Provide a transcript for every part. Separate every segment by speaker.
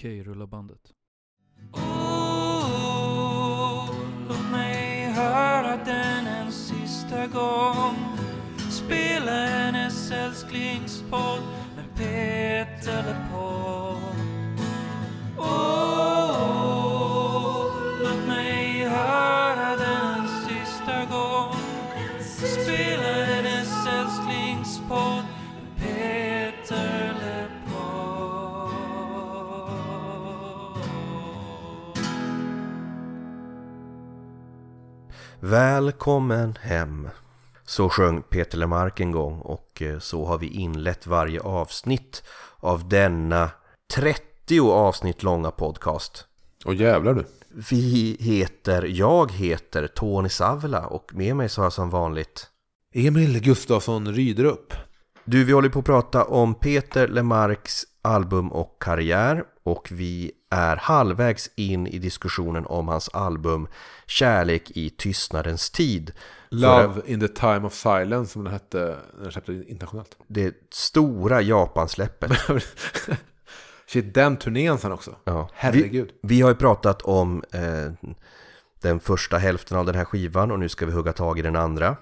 Speaker 1: Okej, rulla bandet.
Speaker 2: Oh, låt mig höra den en sista gång Spela hennes älsklingspodd med Peter LePold
Speaker 3: Välkommen hem. Så sjöng Peter Lemark en gång och eh, så har vi inlett varje avsnitt av denna 30 avsnitt långa podcast.
Speaker 4: Och jävlar du.
Speaker 3: Vi heter, jag heter Tony Savela och med mig så har jag som vanligt
Speaker 4: Emil Gustafsson Rydrup.
Speaker 3: Du, vi håller på att prata om Peter Lemarks album och karriär och vi är halvvägs in i diskussionen om hans album Kärlek i tystnadens tid.
Speaker 4: Love in the time of silence som den hette när den släpptes internationellt.
Speaker 3: Det stora Japansläppet.
Speaker 4: Shit, den turnén sen också.
Speaker 3: Ja.
Speaker 4: Herregud.
Speaker 3: Vi, vi har ju pratat om eh, den första hälften av den här skivan och nu ska vi hugga tag i den andra.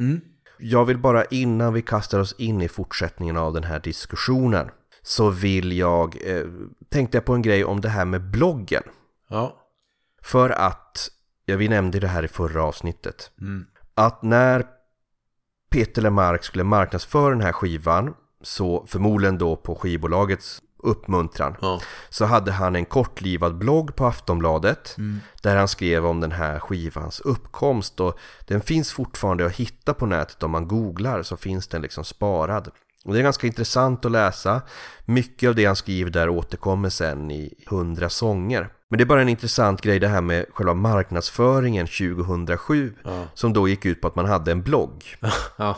Speaker 4: Mm.
Speaker 3: Jag vill bara innan vi kastar oss in i fortsättningen av den här diskussionen så vill jag, eh, tänkte jag på en grej om det här med bloggen.
Speaker 4: Ja.
Speaker 3: För att, ja vi nämnde det här i förra avsnittet,
Speaker 4: Mm.
Speaker 3: att när Peter Lemark skulle marknadsföra den här skivan, så förmodligen då på skivbolagets uppmuntran,
Speaker 4: Ja.
Speaker 3: så hade han en kortlivad blogg på Aftonbladet
Speaker 4: Mm.
Speaker 3: där han skrev om den här skivans uppkomst och den finns fortfarande att hitta på nätet om man googlar så finns den liksom sparad. Och det är ganska intressant att läsa. Mycket av det han skriver där återkommer sen i hundra sånger. Men det är bara en intressant grej det här med själva marknadsföringen 2007
Speaker 4: Ja.
Speaker 3: som då gick ut på att man hade en blogg.
Speaker 4: Ja.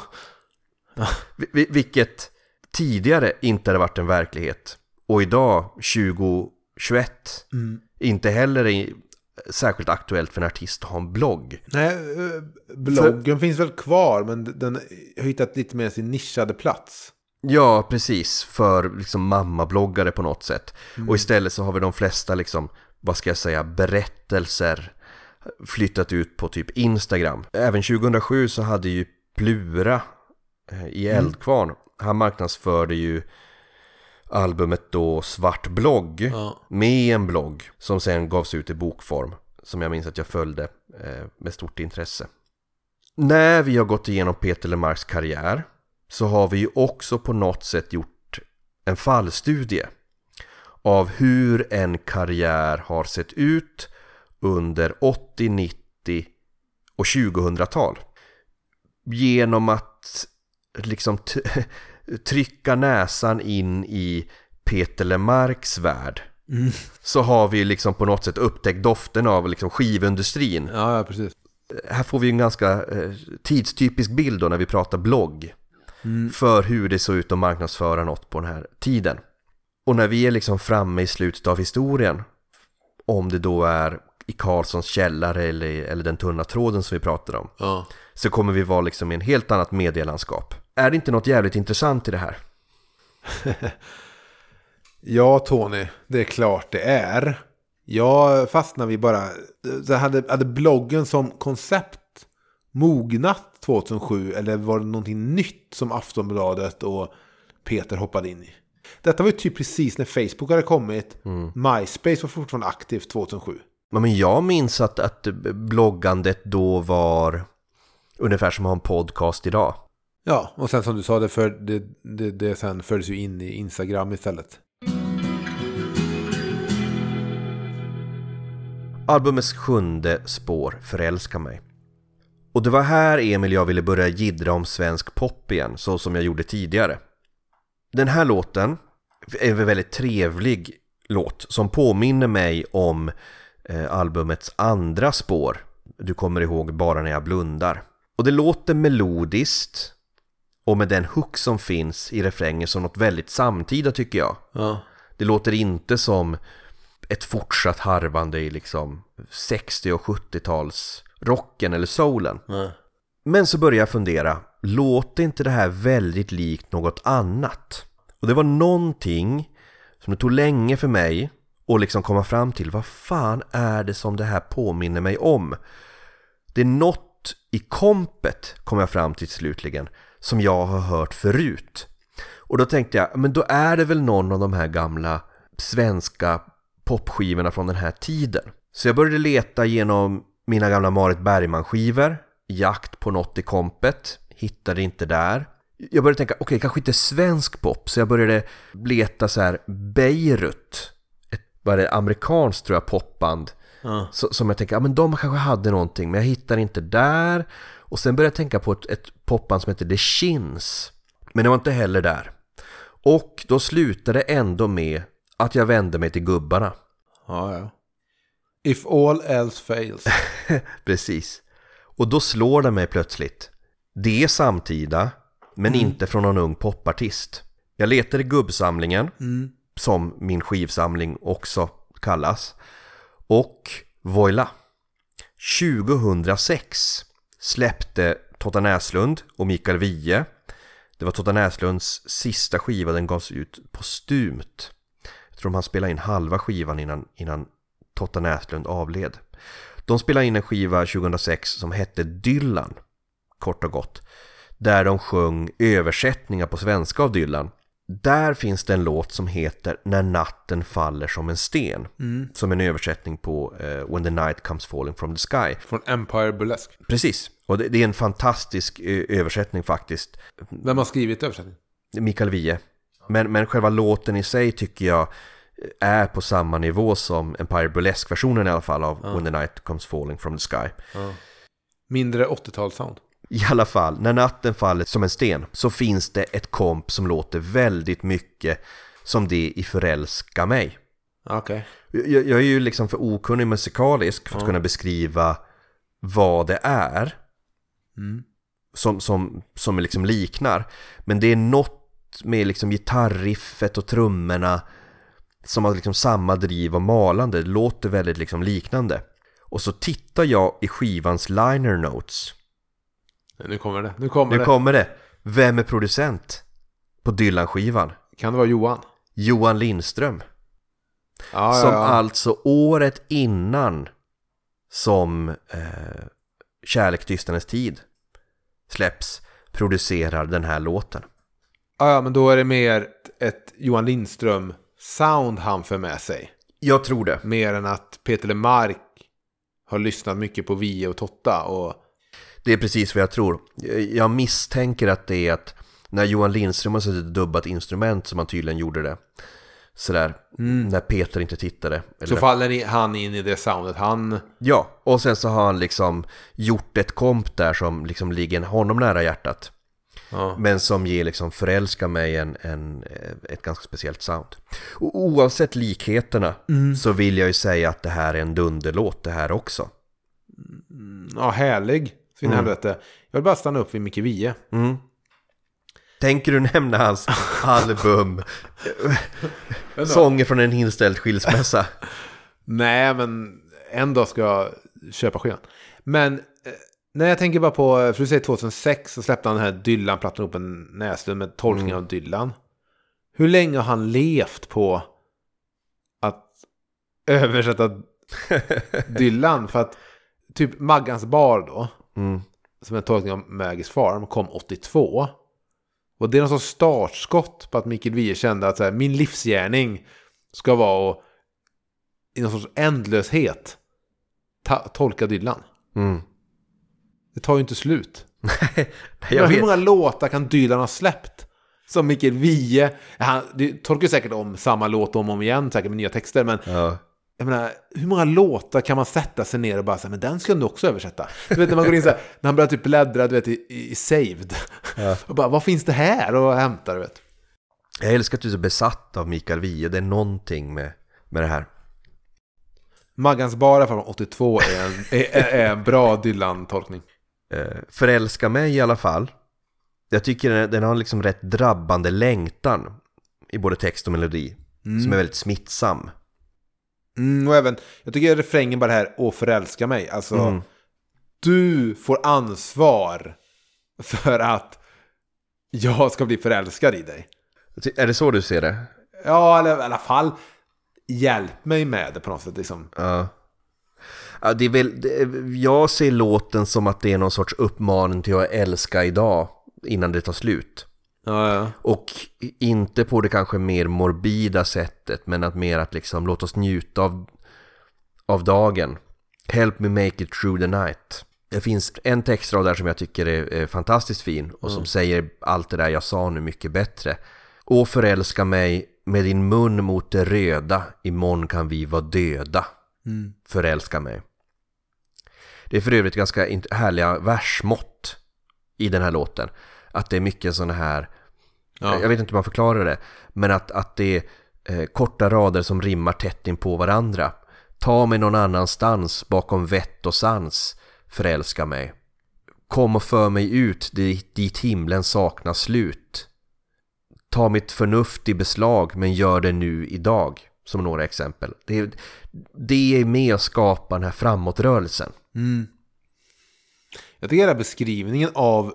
Speaker 3: Vi- vi- Vilket tidigare inte hade varit en verklighet. Och idag, 2021,
Speaker 4: Mm.
Speaker 3: inte heller är särskilt aktuellt för en artist att ha en blogg.
Speaker 4: Nej, eh, bloggen finns väl kvar men den har hittat lite mer sin nischade plats.
Speaker 3: Ja, precis. För liksom mammabloggare på något sätt. Och istället så har vi de flesta liksom, vad ska jag säga, berättelser flyttat ut på typ Instagram. Även 2007 så hade ju Plura eh, i Eldkvarn, han marknadsförde ju albumet då Svart blogg
Speaker 4: Ja.
Speaker 3: med en blogg som sen gavs ut i bokform som jag minns att jag följde eh, med stort intresse. När vi har gått igenom Peter Lemarks karriär så har vi ju också på något sätt gjort en fallstudie av hur en karriär har sett ut under 80, 90 och 2000-tal. Genom att liksom trycka näsan in i Peter Lemarks värld så har vi liksom på något sätt upptäckt doften av liksom skivindustrin.
Speaker 4: Ja, ja, precis.
Speaker 3: Här får vi en ganska eh, tidstypisk bild då när vi pratar blogg
Speaker 4: Mm.
Speaker 3: för hur det såg ut att marknadsföra något på den här tiden. Och när vi är liksom framme i slutet av historien, om det då är i Karlssons källare eller, eller den tunna tråden som vi pratade om,
Speaker 4: Ja.
Speaker 3: så kommer vi vara liksom i en helt annat medielandskap. Är det inte något jävligt intressant i det här?
Speaker 4: Ja, Tony, det är klart det är. Jag fastnar vi bara... Så hade, hade bloggen som koncept mognat 2007 eller var det någonting nytt som Aftonbladet och Peter hoppade in i? Detta var ju typ precis när Facebook hade kommit. MySpace var fortfarande aktivt 2007.
Speaker 3: Ja, Men jag minns att, att bloggandet då var ungefär som att ha en podcast idag.
Speaker 4: Ja, och sen som du sa, det, för, det, det, det sen följdes ju in i Instagram istället.
Speaker 3: Albumets sjunde spår, Förälska mig. Och det var här Emil jag ville börja jiddra om svensk pop igen, så som jag gjorde tidigare. Den här låten är en väldigt trevlig låt som påminner mig om eh, albumets andra spår. Du kommer ihåg Bara när jag blundar. Och det låter melodiskt och med den hook som finns i refrängen som något väldigt samtida tycker jag.
Speaker 4: Ja.
Speaker 3: Det låter inte som ett fortsatt harvande i liksom 60 och 70-tals rocken eller soulen.
Speaker 4: Nej.
Speaker 3: Men så börjar jag fundera, låter inte det här väldigt likt något annat? Och det var någonting som det tog länge för mig och liksom komma fram till vad fan är det som det här påminner mig om? Det är något i kompet, kom jag fram till slutligen, som jag har hört förut. Och då tänkte jag, men då är det väl någon av de här gamla svenska popskivorna från den här tiden. Så jag började leta genom mina gamla Marit Bergman-skivor, jakt på något i kompet, hittade inte där. Jag började tänka, okej, okay, kanske inte svensk pop, så jag började leta så här Beirut, ett, vad det, amerikanskt tror jag popband.
Speaker 4: Ja.
Speaker 3: Så, som jag tänker, ja men de kanske hade någonting, men jag hittar inte där. Och sen började jag tänka på ett, ett popband som heter The Shins. Men det var inte heller där. Och då slutade det ändå med att jag vände mig till gubbarna.
Speaker 4: Ja, ja. If all else fails.
Speaker 3: Precis. Och då slår det mig plötsligt. Det är samtida, men inte från någon ung popartist. Jag letar i gubbsamlingen, som min skivsamling också kallas. Och voila! 2006 släppte Totta Näslund och Mikael Wiehe. Det var Totta Näslunds sista skiva, den gavs ut postumt. Jag tror han spelade in halva skivan innan, innan Totta Näslund avled. De spelade in en skiva 2006 som hette Dylan, kort och gott. Där de sjöng översättningar på svenska av Dylan. Där finns det en låt som heter När natten faller som en sten. Som en översättning på eh, When the night comes falling from the sky.
Speaker 4: Från Empire Burlesque.
Speaker 3: Precis, och det, det är en fantastisk översättning faktiskt.
Speaker 4: Vem har skrivit översättningen?
Speaker 3: Mikael Wiehe. Men, men själva låten i sig tycker jag är på samma nivå som Empire Burlesque-versionen i alla fall av When the night comes falling from the sky.
Speaker 4: Mindre 80-talssound.
Speaker 3: I alla fall, när natten faller som en sten så finns det ett komp som låter väldigt mycket som det i Förälska mig.
Speaker 4: Okej.
Speaker 3: Jag, jag är ju liksom för okunnig musikalisk för att kunna beskriva vad det är som, som, som liksom liknar. Men det är något med liksom gitarriffet och trummorna som har liksom samma driv och malande. Det låter väldigt liksom liknande. Och så tittar jag i skivans liner notes.
Speaker 4: Nu kommer det. Nu kommer
Speaker 3: Nu
Speaker 4: det.
Speaker 3: kommer det. Vem är producent på Dylan-skivan?
Speaker 4: Kan det vara Johan?
Speaker 3: Johan Lindström.
Speaker 4: Ja,
Speaker 3: Som
Speaker 4: ja, ja.
Speaker 3: alltså året innan som eh, Kärlek tystnadens tid släpps producerar den här låten.
Speaker 4: Ja, ja, men då är det mer ett Johan Lindström-sound han för med sig.
Speaker 3: Jag tror det.
Speaker 4: Mer än att Peter Lemark har lyssnat mycket på Vie och Totta. Och...
Speaker 3: Det är precis vad jag tror. Jag misstänker att det är att när Johan Lindström har suttit och dubbat instrument som han tydligen gjorde det. Sådär, när Peter inte tittade.
Speaker 4: Så
Speaker 3: Eller,
Speaker 4: faller ni- han in i det soundet. Han...
Speaker 3: ja, och sen så har han liksom gjort ett komp där som liksom ligger honom nära hjärtat.
Speaker 4: Ja.
Speaker 3: Men som ger liksom Förälska mig en, en, ett ganska speciellt sound. Och oavsett likheterna så vill jag ju säga att det här är en dunderlåt det här också.
Speaker 4: Ja, härlig. Så in i helvete. Jag vill bara stanna upp vid Micke Wiehe.
Speaker 3: Tänker du nämna hans album Sånger från en inställd skilsmässa?
Speaker 4: Nej, men en dag ska jag köpa skivan. Men när jag tänker bara på, för du säger 2006 så släppte han den här Dylan-plattan upp en Näslund med tolkning av Dylan. Hur länge har han levt på att översätta Dylan? För att typ Maggans bar då,
Speaker 3: Mm.
Speaker 4: som är en tolkning av Maggie's Farm, kom 82. Och det är någon sorts startskott på att Mikael Wiehe kände att så här, min livsgärning ska vara att i någon sorts ändlöshet tolka Dylan.
Speaker 3: Mm.
Speaker 4: Det tar ju inte slut.
Speaker 3: Jag
Speaker 4: Men hur
Speaker 3: vet.
Speaker 4: många låtar kan Dylan ha släppt? Som Mikael Wiehe. Han det tolkar säkert om samma låt om och om igen, säkert med nya texter. Men
Speaker 3: Ja.
Speaker 4: jag menar, hur många låtar kan man sätta sig ner och bara säga, men den ska du också översätta. Du vet när man går in så här, när han börjar typ bläddra, du vet, i, i Saved. Och bara, vad finns det här och hämta, du vet.
Speaker 3: Jag älskar att du är så besatt av Mikael Wiehe. Det är någonting med, med det här.
Speaker 4: Maggans bara från 82 är en, är, är en bra Dylan-tolkning.
Speaker 3: Eh, Förälska mig i alla fall. Jag tycker den, den har liksom rätt drabbande längtan i både text och melodi. Som är väldigt smittsam.
Speaker 4: Mm, och även, jag tycker refrängen bara här, åh förälska mig. Alltså,
Speaker 3: Mm.
Speaker 4: du får ansvar för att jag ska bli förälskad i dig.
Speaker 3: Är det så du ser det?
Speaker 4: Ja, eller i alla fall. hjälp mig med det på något sätt. Liksom.
Speaker 3: Ja. Ja, det är väl, det, jag ser låten som att det är någon sorts uppmaning till att älska idag innan det tar slut.
Speaker 4: Ja, ja.
Speaker 3: Och inte på det kanske mer morbida sättet men att mer att liksom låt oss njuta av, av dagen. Help me make it through the night. Det finns en textrad där som jag tycker är, fantastiskt fin och som säger allt det där jag sa nu mycket bättre. Åh förälska mig med din mun mot det röda, imorgon kan vi vara döda. Förälska mig. Det är för övrigt ganska härliga versmått i den här låten. Att det är mycket sådana här,
Speaker 4: Ja.
Speaker 3: jag vet inte hur man förklarar det, men att, att det är eh, korta rader som rimmar tätt in på varandra. Ta mig någon annanstans bakom vett och sans, förälska mig. Kom och för mig ut dit, dit himlen saknar slut. Ta mitt förnuft i beslag men gör det nu idag. Som några exempel. Det är, det är med att skapa den här framåtrörelsen. Mm.
Speaker 4: Jag tycker hela beskrivningen av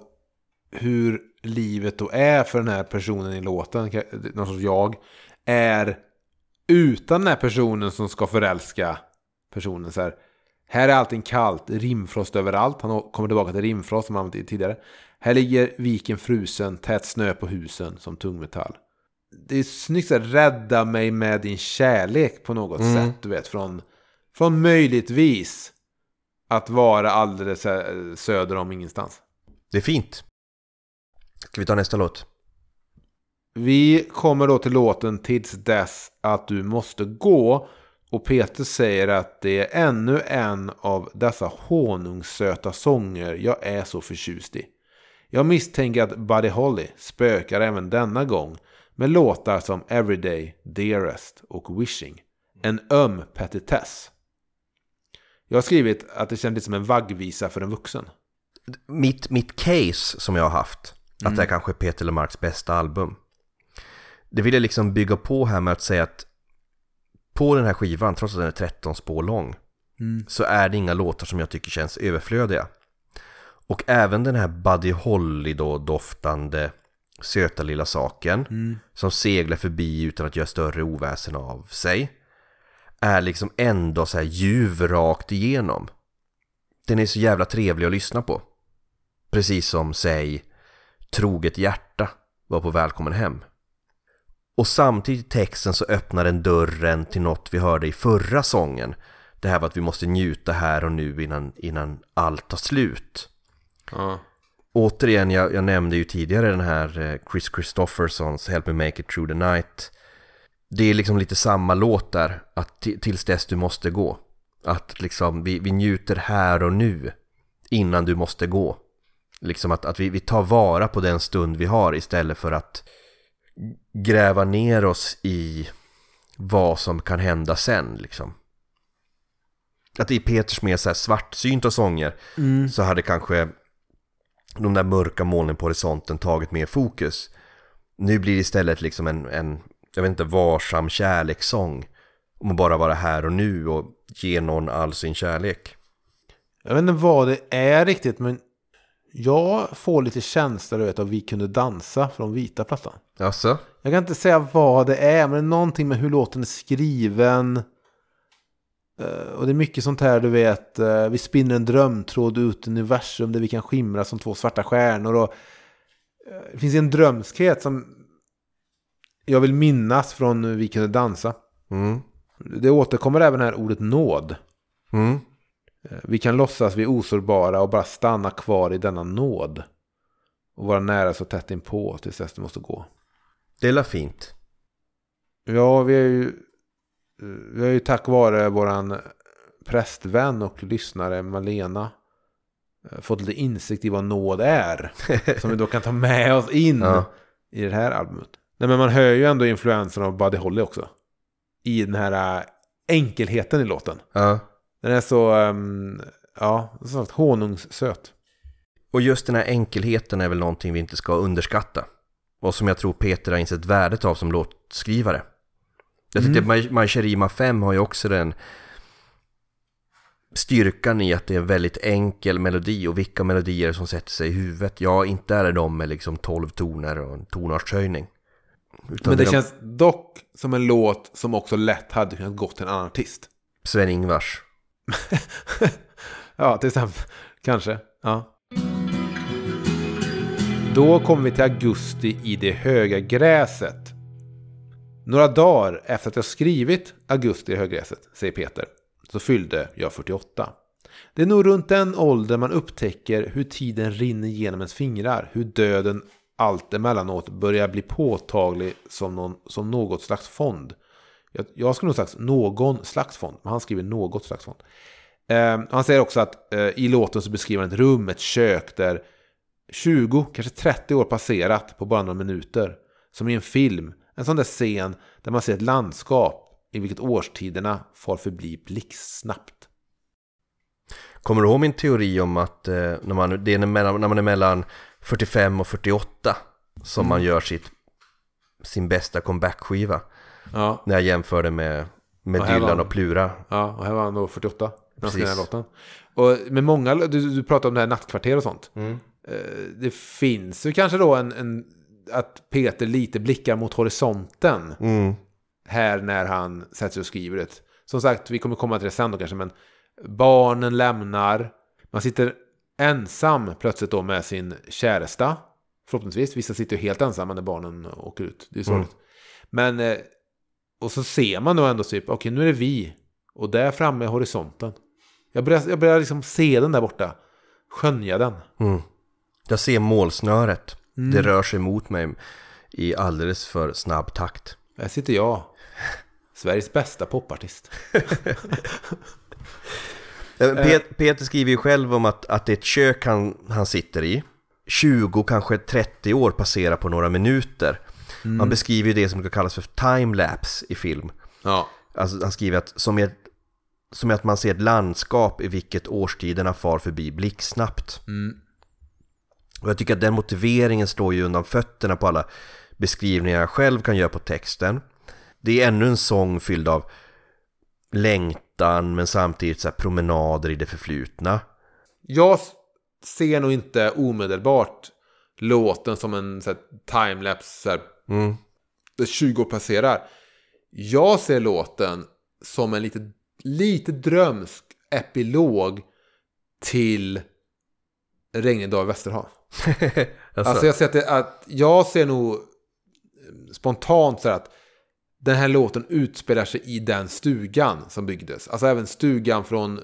Speaker 4: hur livet då är för den här personen i låten, någon sorts jag, är utan den här personen som ska förälska personen. Så här, här är allting kallt, rimfrost överallt. Han kommer tillbaka till rimfrost som han använt tidigare. Här ligger viken frusen, tät snö på husen som tungmetall. Det är snyggt att rädda mig med din kärlek på något sätt. Du vet, från, från möjligtvis att vara alldeles eh, söder om ingenstans.
Speaker 3: Det är fint. Ska vi ta nästa låt?
Speaker 4: Vi kommer då till låten Tills dess att du måste gå. Och Peter säger att det är ännu en av dessa honungssöta sånger jag är så förtjust i. Jag misstänker att Buddy Holly spökar även denna gång med låtar som Everyday, Dearest och Wishing. En öm petitess. Jag har skrivit att det kändes som en vaggvisa för en vuxen.
Speaker 3: Mitt, mitt case som jag har haft, att det här kanske är Peter Lemarks bästa album. Det vill jag liksom bygga på här med att säga att på den här skivan, trots att den är 13 spår lång, så är det inga låtar som jag tycker känns överflödiga. Och även den här Buddy Holly då doftande söta lilla saken som seglar förbi utan att göra större oväsen av sig är liksom ändå så här ljuv rakt igenom. Den är så jävla trevlig att lyssna på. Precis som, säg, Troget hjärta var på Välkommen hem. Och samtidigt i texten så öppnar den dörren till något vi hörde i förra sången. Det här var att vi måste njuta här och nu innan, innan allt tar slut.
Speaker 4: Ja.
Speaker 3: Återigen, jag, jag nämnde ju tidigare den här eh, Chris Christophersons Help Me Make It Through the Night. Det är liksom lite samma låt där, att ti- tills dess du måste gå. Att liksom vi, vi njuter här och nu innan du måste gå. Liksom att, att vi, vi tar vara på den stund vi har istället för att gräva ner oss i vad som kan hända sen liksom. Att i Peters mer så här svartsynta sånger så hade kanske de där mörka molnen på horisonten tagit mer fokus. Nu blir det istället liksom en, en jag vet inte, varsam kärlekssång. Om att bara vara här och nu och ge någon all sin kärlek.
Speaker 4: Jag vet inte vad det är riktigt men jag får lite känsla vet, av Vi kunde dansa från vita plattan.
Speaker 3: Alltså?
Speaker 4: Jag kan inte säga vad det är men det är någonting med hur låten är skriven. Eh, Och det är mycket sånt här du vet. eh, Vi spinner en drömtråd ut i universum där vi kan skimra som två svarta stjärnor. Och eh, det finns en drömskhet som jag vill minnas från Vi kunde dansa.
Speaker 3: Mm.
Speaker 4: Det återkommer även här ordet nåd.
Speaker 3: Mm.
Speaker 4: Vi kan låtsas vi är osårbara och bara stanna kvar i denna nåd. Och vara nära så tätt inpå tills dess du måste gå.
Speaker 3: Det är fint.
Speaker 4: Ja, vi är ju, vi har ju tack vare våran prästvän och lyssnare Malena eh, fått lite insikt i vad nåd är. som vi då kan ta med oss in
Speaker 3: Ja.
Speaker 4: i det här albumet. Nej, men man hör ju ändå influensen av Buddy Holly också. I den här eh, enkelheten i låten.
Speaker 3: Ja.
Speaker 4: Den är så, ehm, ja, så sagt honungssöt.
Speaker 3: Och just den här enkelheten är väl någonting vi inte ska underskatta. Och som jag tror Peter har insett värdet av som låtskrivare. Jag tyckte mm. Majsherima 5 har ju också den styrkan i att det är en väldigt enkel melodi och vilka melodier som sätter sig i huvudet. Ja, inte är det de med liksom 12 toner och en tonartshöjning.
Speaker 4: Men det
Speaker 3: de-
Speaker 4: känns dock som en låt som också lätt hade kunnat gått till en annan artist.
Speaker 3: Sven-Ingvars.
Speaker 4: Ja, till exempel. Kanske. Ja. Då kommer vi till augusti i det höga gräset. Några dagar efter att jag skrivit augusti i högräset, säger Peter, så fyllde jag 48. Det är nog runt den åldern man upptäcker hur tiden rinner genom ens fingrar, hur döden allt emellanåt börjar bli påtaglig som, någon, som något slags fond. Jag, jag skulle nog sagt någon slags fond, men han skriver något slags fond. Eh, han säger också att eh, i låten så beskriver han ett rum, ett kök där 20, kanske 30 år passerat på bara några minuter. Som i en film, en sån där scen där man ser ett landskap i vilket årstiderna far förbi blixtsnabbt.
Speaker 3: Kommer du ihåg min teori om att eh, när, man, det är mellan, när man är mellan 45 och 48 som man gör sitt, sin bästa comeback-skiva?
Speaker 4: Ja,
Speaker 3: När jag jämförde med, med
Speaker 4: Och
Speaker 3: Dylan och Plura.
Speaker 4: ja och här var han då 48. När han skrev den här
Speaker 3: Precis.
Speaker 4: låten. Och med många, du, du pratar om det här nattkvarter och sånt.
Speaker 3: Mm.
Speaker 4: Eh, det finns ju kanske då en, en, att Peter lite blickar mot horisonten.
Speaker 3: Mm.
Speaker 4: här när han sätter sig och skriver det. Som sagt, vi kommer komma till det sen då kanske, men barnen lämnar. Man sitter ensam plötsligt då med sin käresta. Förhoppningsvis. Vissa sitter ju helt ensamma när barnen åker ut. Det är sorgligt. Men, eh, och så ser man då ändå typ, okej nu är det vi. Och där framme är horisonten. Jag börjar, jag börjar liksom se den där borta. Skönja den.
Speaker 3: Mm. Jag ser målsnöret. Det rör sig mot mig i alldeles för snabb takt.
Speaker 4: Där sitter jag. Sveriges bästa popartist.
Speaker 3: Eh, Pet, Peter skriver ju själv om att, att det är ett kök han, han sitter i. 20, kanske 30 år passerar på några minuter. Han beskriver ju det som kan kallas för timelapse i film.
Speaker 4: Ja.
Speaker 3: Alltså han skriver att som, är, som är att man ser ett landskap i vilket årstiderna far förbi blixtsnabbt.
Speaker 4: Mm.
Speaker 3: Och jag tycker att den motiveringen står ju undan fötterna på alla beskrivningar jag själv kan göra på texten. Det är ännu en sång fylld av längtan men samtidigt så här promenader i det förflutna.
Speaker 4: Jag ser nog inte omedelbart låten som en timelapse,
Speaker 3: Mm.
Speaker 4: där 20 år passerar. Jag ser låten som en lite, lite drömsk epilog till Regnig dag i Västerhav.
Speaker 3: Alltså,
Speaker 4: Alltså jag ser att, att jag ser nog eh, spontant så här att den här låten utspelar sig i den stugan som byggdes. Alltså även stugan från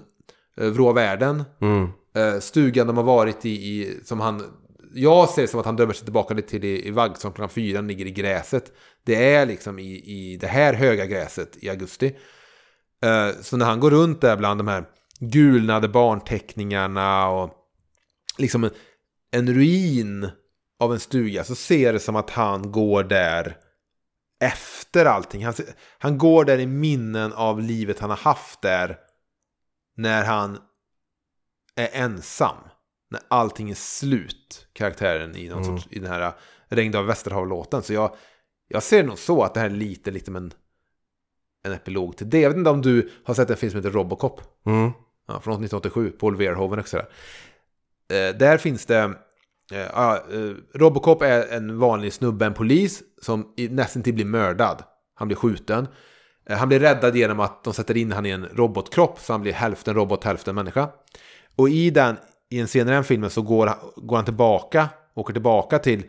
Speaker 4: eh, Vrå världen.
Speaker 3: mm,
Speaker 4: Eh, stugan de har varit i, i, som han... Jag ser det som att han drömmer sig tillbaka lite till i, i Vaggsång klockan fyra, ligger i gräset. Det är liksom i, i det här höga gräset i augusti. Eh, så när han går runt där bland de här gulnade barnteckningarna och liksom en, ruin av en stuga så ser det som att han går där efter allting. Han, han går där i minnen av livet han har haft där när han är ensam. När allting är slut, karaktären i, någon
Speaker 3: Mm.
Speaker 4: sorts, i den här Regn av Västerhav-låten. Så jag, jag ser nog så att det här är lite, lite en, en epilog till det. Jag vet inte om du har sett en film som heter Robocop.
Speaker 3: mm,
Speaker 4: Ja, från 1987, Paul Verhoeven också där. Eh, där finns det... Eh, eh, Robocop är en vanlig snubbe, en polis, som nästan till blir mördad. Han blir skjuten. Eh, han blir räddad genom att de sätter in han i en robotkropp, så han blir hälften robot, hälften människa. Och i, den, i en senare filmen så går han, går han tillbaka, åker tillbaka till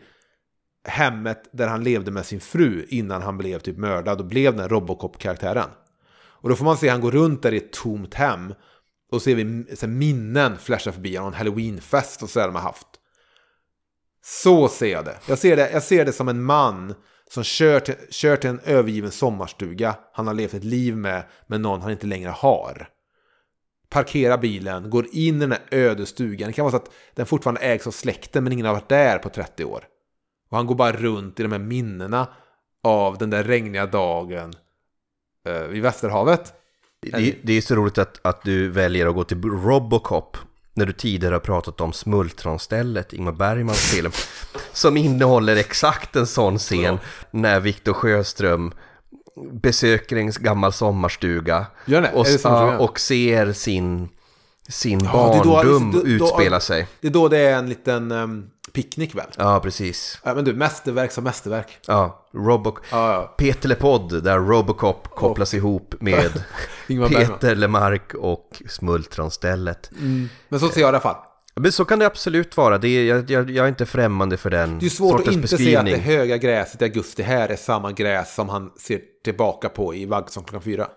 Speaker 4: hemmet där han levde med sin fru innan han blev typ mördad och blev den Robocop-karaktären. Och då får man se han går runt där i ett tomt hem och ser vi så här, minnen flasha förbi av en halloweenfest och sådär de har haft. Så ser jag det. Jag ser det, jag ser det som en man som kör till, kör till en övergiven sommarstuga han har levt ett liv med, men någon han inte längre har. Parkerar bilen, går in i den här öde stugan. Det kan vara så att den fortfarande ägs av släkten men ingen har varit där på 30 år. Och han går bara runt i de här minnena av den där regniga dagen eh, vid Västerhavet.
Speaker 3: Det, det är så roligt att, att du väljer att gå till Robocop när du tidigare har pratat om Smultronstället, Ingmar Bergmans film, som innehåller exakt en sån scen när Viktor Sjöström besöker en gammal sommarstuga och, och ser sin, sin
Speaker 4: Ja, då-
Speaker 3: barndom
Speaker 4: då- då-
Speaker 3: utspela sig.
Speaker 4: Det är då det är en liten um, picknick väl?
Speaker 3: Ja, precis.
Speaker 4: Ja, men du, mästerverk som mästerverk.
Speaker 3: Ja, Robo...
Speaker 4: Ja, ja.
Speaker 3: Peter LePod, där Robocop kopplas ihop med. Peter LeMarc och Smultronstället.
Speaker 4: Men så ser jag det i alla fall.
Speaker 3: Men så kan det absolut vara. Det är, jag, jag, jag är inte främmande för den
Speaker 4: Det är svårt att inte se att det höga gräset i augusti här är samma gräs som han ser tillbaka på i Vaggsång klockan fyra.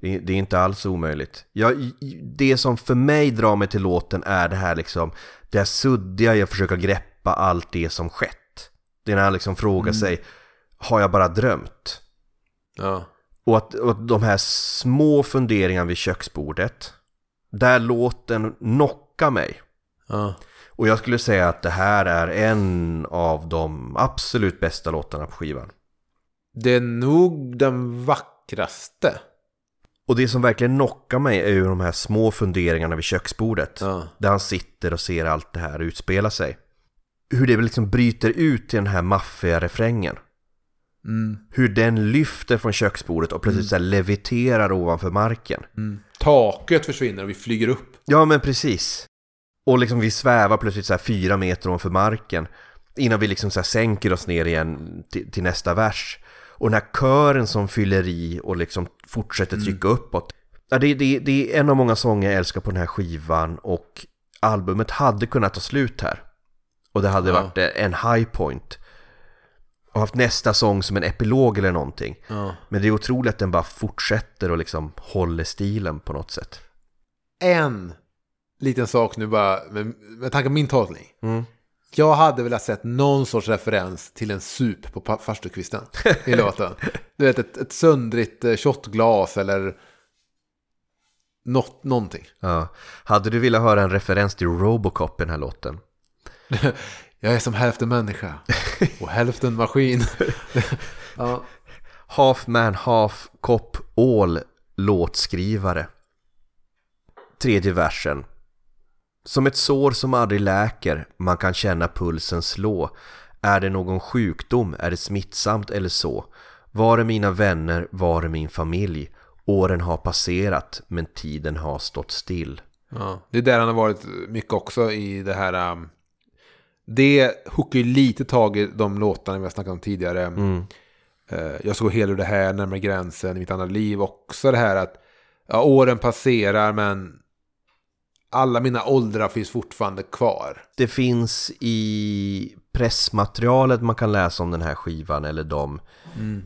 Speaker 3: Det, det är inte alls omöjligt. Jag, det som för mig drar mig till låten är det här liksom, det här suddiga, jag försöker greppa allt det som skett. Det är när han liksom frågar
Speaker 4: Mm.
Speaker 3: sig, har jag bara drömt?
Speaker 4: Ja.
Speaker 3: Och att, och att de här små funderingarna vid köksbordet, där låten knockar mig.
Speaker 4: ja.
Speaker 3: Och jag skulle säga att det här är en av de absolut bästa låtarna på skivan.
Speaker 4: Det är nog den vackraste.
Speaker 3: Och det som verkligen knockar mig är ju de här små funderingarna vid köksbordet.
Speaker 4: Ja.
Speaker 3: Där han sitter och ser allt det här utspela sig. Hur det liksom bryter ut till den här maffiga refrängen.
Speaker 4: Mm.
Speaker 3: Hur den lyfter från köksbordet och plötsligt så här leviterar ovanför marken.
Speaker 4: Mm. Taket försvinner och vi flyger upp.
Speaker 3: Ja men precis. Och liksom vi svävar plötsligt så fyra meter ovanför marken. Innan vi liksom så sänker oss ner igen till, till nästa vers. Och den här kören som fyller i och liksom fortsätter trycka uppåt. Ja, det, det, det är en av många sånger jag älskar på den här skivan och albumet hade kunnat ta slut här. Och det hade
Speaker 4: Ja.
Speaker 3: varit en high point. Och haft nästa sång som en epilog eller någonting.
Speaker 4: Ja.
Speaker 3: Men det är otroligt att den bara fortsätter och liksom håller stilen på något sätt.
Speaker 4: En liten sak nu bara, med, med tanke på min tolkning.
Speaker 3: Mm.
Speaker 4: Jag hade velat sett någon sorts referens till en sup på farstukvisten i låten. Du vet, ett, ett söndrigt eh, shotglas eller något, någonting.
Speaker 3: Ja. Hade du velat höra en referens till Robocop i den här låten?
Speaker 4: Jag är som hälften människa och hälften maskin. ja.
Speaker 3: Half man, half cop, all låtskrivare. Tredje versen. Som ett sår som aldrig läker, man kan känna pulsen slå. Är det någon sjukdom, är det smittsamt eller så? Var är mina vänner, var är min familj? Åren har passerat, men tiden har stått still.
Speaker 4: Ja. Det är där han har varit mycket också i det här. Um, det hookar ju lite tag i de låtarna vi har snackat om tidigare. Eh, jag såg hela det här, närmare gränsen, i mitt andra liv. Också det här att ja, åren passerar men alla mina åldrar finns fortfarande kvar.
Speaker 3: Det finns i pressmaterialet man kan läsa om den här skivan eller de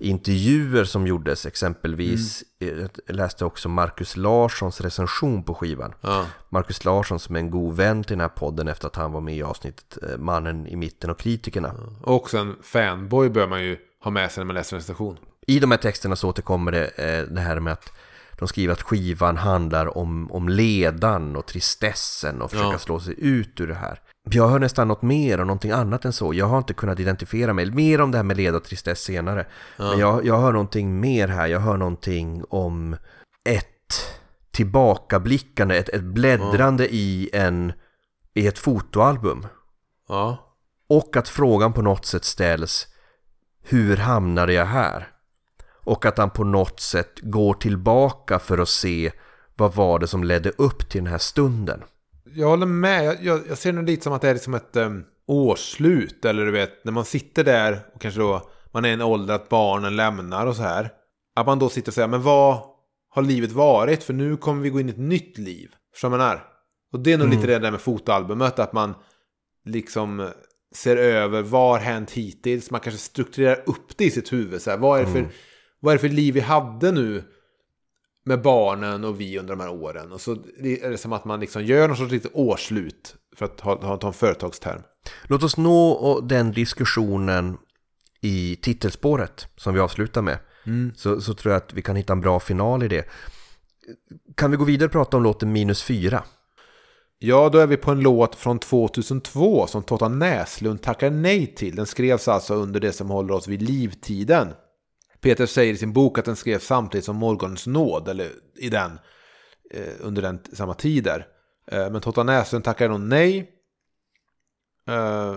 Speaker 3: intervjuer som gjordes exempelvis. Jag läste också Marcus Larssons recension på skivan.
Speaker 4: Ja.
Speaker 3: Marcus Larsson som är en god vän till den här podden efter att han var med i avsnittet eh, Mannen i mitten och kritikerna.
Speaker 4: Och också en fanboy bör man ju ha med sig när man läser en station.
Speaker 3: I de här texterna så återkommer det, eh, det här med att de skriver att skivan handlar om, om ledan och tristessen och försöka
Speaker 4: Ja.
Speaker 3: slå sig ut ur det här. Jag hör nästan något mer och någonting annat än så. Jag har inte kunnat identifiera mig. Mer om det här med leda och tristess senare. Men jag, jag hör någonting mer här. Jag hör någonting om ett tillbakablickande, ett, ett bläddrande i, en, i ett fotoalbum.
Speaker 4: Ja.
Speaker 3: Och att frågan på något sätt ställs Hur hamnade jag här? Och att han på något sätt går tillbaka för att se vad var det som ledde upp till den här stunden.
Speaker 4: Jag håller med. Jag, jag, jag ser det lite som att det är liksom ett um, årsslut. Eller du vet, när man sitter där och kanske då man är i en ålder att barnen lämnar och så här. Att man då sitter och säger, men vad har livet varit? För nu kommer vi gå in i ett nytt liv. Förstår jag menar? Och det är nog lite det där med fotoalbumet. Att man liksom ser över vad har hänt hittills. Man kanske strukturerar upp det i sitt huvud. Så här, vad, är det för, vad är det för liv vi hade nu? Med barnen och vi under de här åren. Och så är det som att man liksom gör någon sorts lite årslut. För att ha, ha, ta en företagsterm.
Speaker 3: Låt oss nå den diskussionen i titelspåret som vi avslutar med. Så, så tror jag att vi kan hitta en bra final i det. Kan vi gå vidare och prata om låten Minus 4?
Speaker 4: Ja, då är vi på en låt från 2002 som Totta Näslund tackar nej till. Den skrevs alltså under det som håller oss vid livtiden. Peter säger i sin bok att den skrevs samtidigt som Morgonens nåd, eller i den, eh, under den samma tider. Eh, men Totta Näslund tackar nog nej. Eh,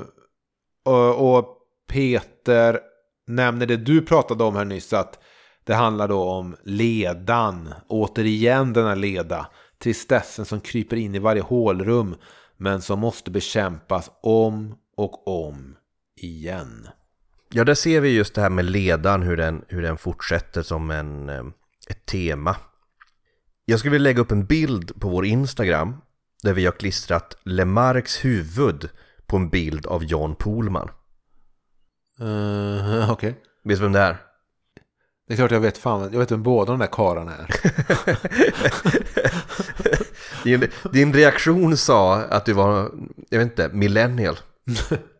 Speaker 4: och, och Peter nämner det du pratade om här nyss, att det handlar då om ledan. Återigen denna leda. Tristessen som kryper in i varje hålrum. Men som måste bekämpas om och om igen.
Speaker 3: Ja, där ser vi just det här med ledan, hur den, hur den fortsätter som en, eh, ett tema. Jag skulle vilja lägga upp en bild på vår Instagram där vi har klistrat Lemarks huvud på en bild av John Pohlman.
Speaker 4: Uh, Okej.
Speaker 3: Vet du vem det är?
Speaker 4: Det är klart jag vet fan, jag vet vem båda de där karlarna är.
Speaker 3: Din, din reaktion sa att du var, jag vet inte, millennial.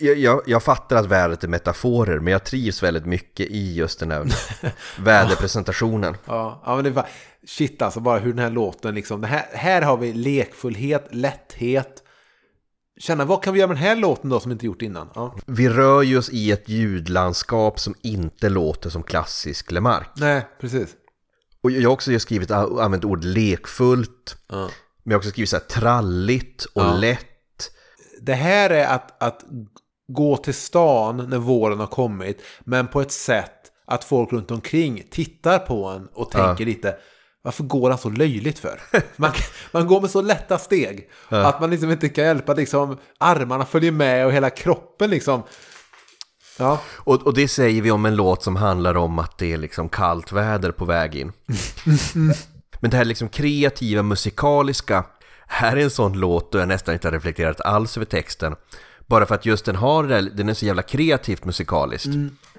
Speaker 3: Jag, jag, jag fattar att vädret är metaforer, men jag trivs väldigt mycket i just den här väderpresentationen.
Speaker 4: Ja, ja men det var shit alltså bara hur den här låten liksom. Här, här har vi lekfullhet, lätthet. Känna vad kan vi göra med den här låten då som inte gjort innan? Ja.
Speaker 3: Vi rör ju oss i ett ljudlandskap som inte låter som klassisk Lemark.
Speaker 4: Nej, precis.
Speaker 3: Och jag har också skrivit, använt ord lekfullt,
Speaker 4: Ja.
Speaker 3: men jag har också skrivit så här tralligt och
Speaker 4: Ja.
Speaker 3: lätt.
Speaker 4: Det här är att, att gå till stan när våren har kommit, men på ett sätt att folk runt omkring tittar på en och tänker lite varför går han så löjligt för? Man, man går med så lätta steg att man liksom inte kan hjälpa att liksom armarna följer med och hela kroppen liksom. Ja,
Speaker 3: Och, och det säger vi om en låt som handlar om att det är liksom kallt väder på väg in. Men det här liksom kreativa, musikaliska, här är en sån låt då jag nästan inte har reflekterat alls över texten. Bara för att just den har det där, den är så jävla kreativt musikaliskt.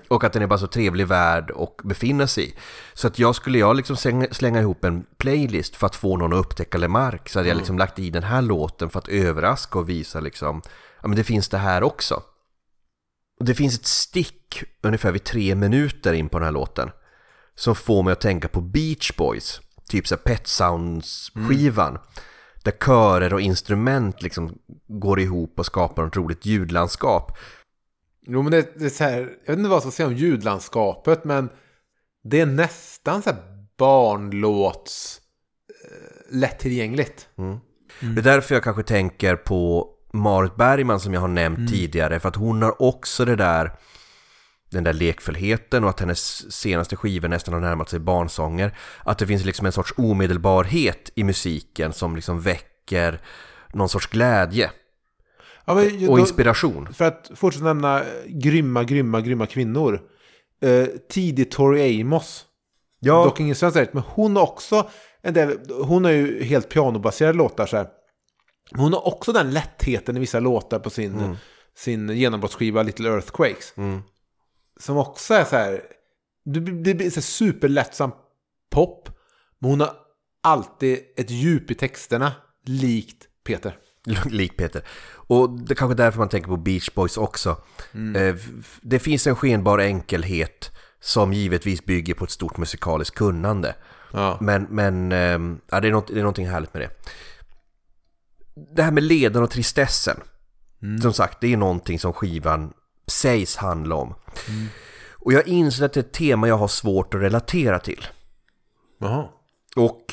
Speaker 3: Och att den är bara så trevlig värld att befinna sig i. Så att jag skulle jag liksom slänga, ihop en playlist för att få någon att upptäcka Lemark så hade jag liksom lagt i den här låten för att överraska och visa liksom, ja men det finns det här också. Och det finns ett stick ungefär vid tre minuter in på den här låten som får mig att tänka på Beach Boys, typ så Pet Sounds-skivan. Där körer och instrument liksom går ihop och skapar ett roligt ljudlandskap.
Speaker 4: jo men det, det är så här, jag vet inte vad jag ska säga om ljudlandskapet, men det är nästan så här barnlåts eh, lättillgängligt.
Speaker 3: Det är därför jag kanske tänker på Marit Bergman som jag har nämnt tidigare. För att hon har också det där, den där lekfullheten och att hennes senaste skivor nästan har närmat sig barnsånger. Att det finns liksom en sorts omedelbarhet i musiken som liksom väcker någon sorts glädje
Speaker 4: Ja, men,
Speaker 3: och
Speaker 4: då-
Speaker 3: inspiration.
Speaker 4: För att fortsätta nämna grymma, grymma, grymma kvinnor. Eh, tidig Tori Amos.
Speaker 3: Ja,
Speaker 4: Dock ingen svensk rätt, men hon har också en del, hon har ju helt pianobaserade låtar så här. Hon har också den lättheten i vissa låtar på sin, sin genombrottsskiva Little Earthquakes.
Speaker 3: Mm.
Speaker 4: Som också är så här, det blir, så här superlättsam pop. Men hon har alltid ett djup i texterna, likt Peter.
Speaker 3: lik Peter. Och det är kanske därför man tänker på Beach Boys också. Eh, f- Det finns en skenbar enkelhet som givetvis bygger på ett stort musikaliskt kunnande.
Speaker 4: Ja.
Speaker 3: Men, men ehm, ja, det, är något, det är någonting härligt med det. Det här med ledan och tristessen. Som sagt, det är någonting som skivan sägs handla om. Och jag inser att det är ett tema jag har svårt att relatera till.
Speaker 4: Jaha.
Speaker 3: Och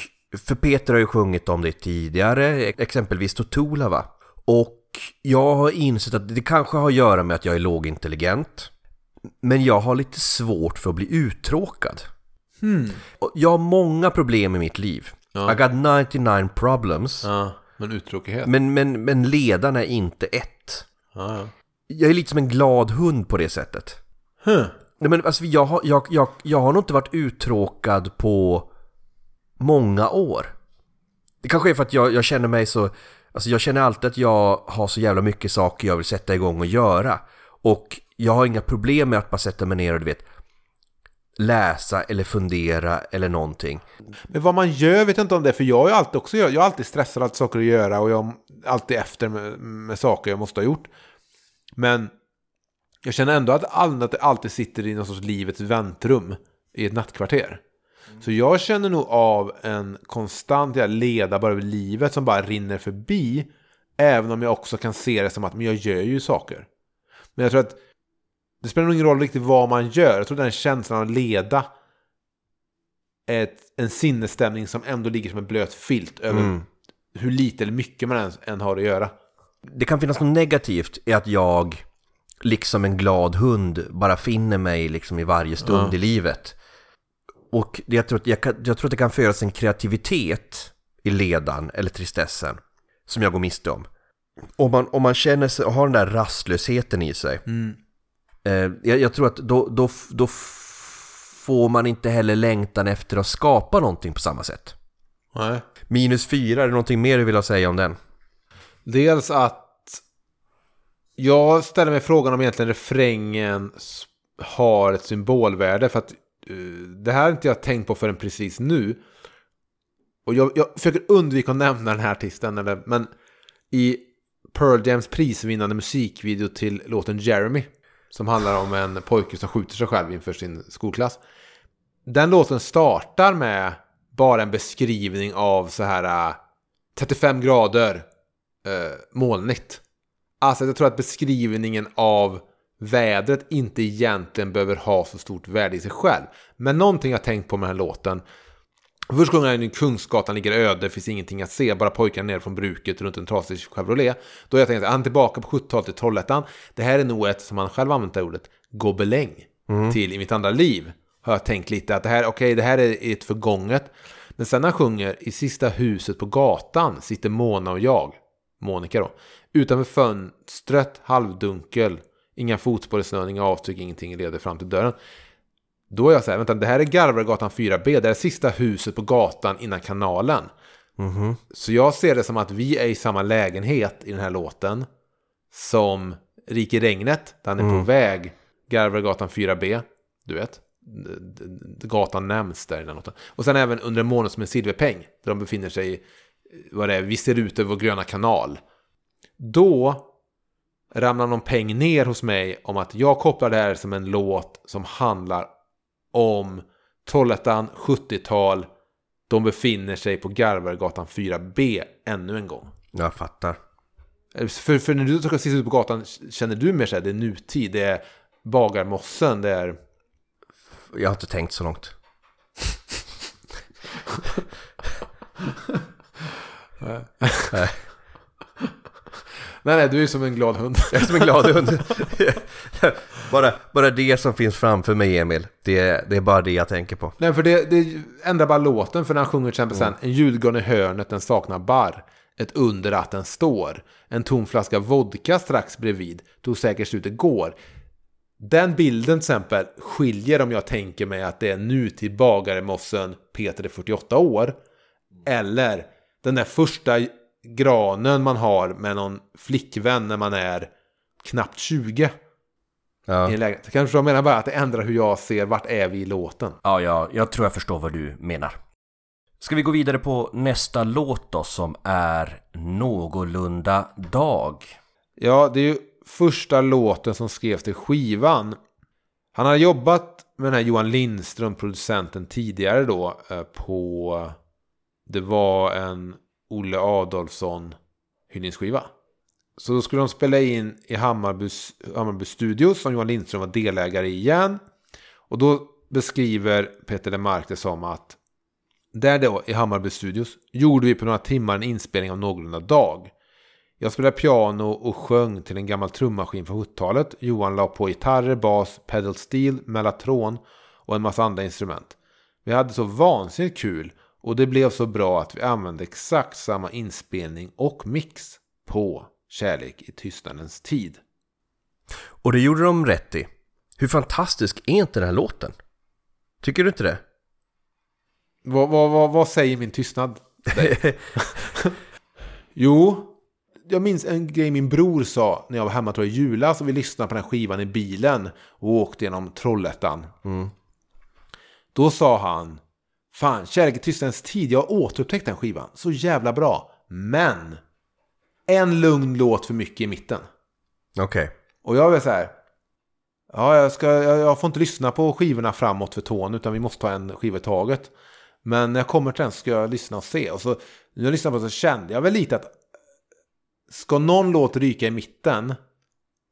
Speaker 3: för Peter har ju sjungit om det tidigare, exempelvis Totula Och jag har insett att det kanske har att göra med att jag är lågintelligent. Men jag har lite svårt för att bli uttråkad. Och Jag har många problem i mitt liv.
Speaker 4: Ja.
Speaker 3: I got 99 problems.
Speaker 4: Ja, men uttråkighet.
Speaker 3: Men, men, men ledarna är inte ett.
Speaker 4: Ja.
Speaker 3: Jag är lite som en glad hund på det sättet.
Speaker 4: Huh.
Speaker 3: Nej men alltså jag har, jag, jag, jag har nog inte varit uttråkad på många år. Det kanske är för att jag, jag känner mig så... Alltså jag känner alltid att jag har så jävla mycket saker jag vill sätta igång och göra. Och jag har inga problem med att bara sätta mig ner och du vet läsa eller fundera eller någonting.
Speaker 4: Men vad man gör vet jag inte om det, för jag är alltid också, jag, jag är alltid stressad, alltid saker att göra och jag är alltid efter med, med saker jag måste ha gjort. Men jag känner ändå att, all, att det alltid sitter i någon sorts livets väntrum i ett nattkvarter. Så jag känner nog av en konstant jag leda bara över livet som bara rinner förbi. Även om jag också kan se det som att men jag gör ju saker. Men jag tror att det spelar nog ingen roll riktigt vad man gör. Jag tror den känslan av att leda ett, en sinnesstämning som ändå ligger som en blöt filt över
Speaker 3: Mm.
Speaker 4: hur lite eller mycket man ens än har att göra.
Speaker 3: Det kan finnas något negativt i att jag, liksom en glad hund, bara finner mig liksom i varje stund
Speaker 4: Ja.
Speaker 3: i livet. Och det, jag, tror att jag, kan, jag tror att det kan födas en kreativitet i ledan eller tristessen som jag går miste om. om man, om man känner sig och har den där rastlösheten i sig. Eh, jag, jag tror att då, då, då får man inte heller längtan efter att skapa någonting på samma sätt.
Speaker 4: Nej.
Speaker 3: Minus fyra, är det någonting mer du vill ha säga om den?
Speaker 4: Dels att jag ställer mig frågan om egentligen refrängen har ett symbolvärde. För att eh, det här har inte jag tänkt på förrän precis nu. Och jag, jag försöker undvika att nämna den här artisten. Eller, men i Pearl Jams prisvinnande musikvideo till låten Jeremy. Som handlar om en pojke som skjuter sig själv inför sin skolklass. Den låten startar med bara en beskrivning av så här eh, 35 grader eh, molnigt. Alltså jag tror att beskrivningen av vädret inte egentligen behöver ha så stort värde i sig själv. Men någonting jag tänkt på med den här låten. Först sjunger han ju Kungsgatan ligger öde, finns ingenting att se, bara pojkar ner från bruket runt en trasig Chevrolet. Då har jag tänkt att han är tillbaka på 70-talet i Trollhättan. Det här är nog ett, som han själv använt det ordet, gobeläng till i mitt andra liv. Har jag tänkt lite att det här, okej, det här är ett förgånget. Men sen när han sjunger i sista huset på gatan sitter Mona och jag, Monica då, utanför fönstret, halvdunkel, inga fotspår i snön, inga avtryck, ingenting leder fram till dörren. Då är jag så här, vänta, det här är Garvaregatan 4B, det är sista huset på gatan innan kanalen. Så jag ser det som att vi är i samma lägenhet i den här låten som Rik i regnet, där han är på väg Garvaregatan 4B, du vet. Gatan nämns där i den låten. Och sen även under en månad som en silverpeng, där de befinner sig, i, vad det är, vi ser ut över vår gröna kanal. Då ramlar någon peng ner hos mig om att jag kopplar det här som en låt som handlar om Trollhättan 70-tal. De befinner sig på Garvaregatan 4B ännu en gång.
Speaker 3: Jag fattar.
Speaker 4: För, för när du ska sist ut på gatan, känner du mer så här, det är nutid, det är Bagarmossen, det är...
Speaker 3: Jag har inte tänkt så långt.
Speaker 4: Nej, nej, du är som en glad hund.
Speaker 3: Jag är som en glad hund. bara, bara det som finns framför mig, Emil. Det, det är bara det jag tänker på.
Speaker 4: Nej, för det, det ändrar bara låten. För när han sjunger till exempel sen En julgran i hörnet, den saknar barr. Ett under att den står. En tom flaska vodka strax bredvid. Tog säkert slut igår. Den bilden till exempel skiljer om jag tänker mig att det är nutid bagaremossen Peter är 48 år. Eller den där första granen man har med någon flickvän när man är knappt 20
Speaker 3: Ja.
Speaker 4: i en lägenhet. Kan du förstå vad jag menar? Bara att det ändrar hur jag ser vart är vi i låten.
Speaker 1: Ja, ja, jag tror jag förstår vad du menar. Ska vi gå vidare på nästa låt då som är Någorlunda dag?
Speaker 4: Ja, det är ju första låten som skrevs till skivan. Han har jobbat med den här Johan Lindström, producenten, tidigare då eh, på... Det var en Olle Adolfsson hyllningsskiva. Så då skulle de spela in i Hammarby, Hammarby Studios som Johan Lindström var delägare i igen. Och då beskriver Peter Lemark det som att där då i Hammarby Studios gjorde vi på några timmar en inspelning av någorlunda dag. Jag spelade piano och sjöng till en gammal trummaskin från 70-talet. Johan la på gitarrer, bas, pedal steel, mellotron och en massa andra instrument. Vi hade så vansinnigt kul och det blev så bra att vi använde exakt samma inspelning och mix på Kärlek i tystnadens tid.
Speaker 3: Och det gjorde de rätt i. Hur fantastisk är inte den här låten? Tycker du inte det?
Speaker 4: Vad, vad, vad, vad säger min tystnad? jo, jag minns en grej min bror sa när jag var hemma tror jag, i julas och vi lyssnade på den här skivan i bilen och åkte genom Trollhättan. Då sa han, fan, Kärlek i tystnadens tid, jag har återupptäckt den skivan. Så jävla bra. Men, en lugn låt för mycket i mitten.
Speaker 3: Okej.
Speaker 4: Och jag var så här. Ja, jag, ska, jag, jag får inte lyssna på skivorna framåt för tån utan vi måste ta en skiva i taget. Men när jag kommer till den ska jag lyssna och se. Och så när jag lyssnade på den så kände jag väl lite att ska någon låt ryka i mitten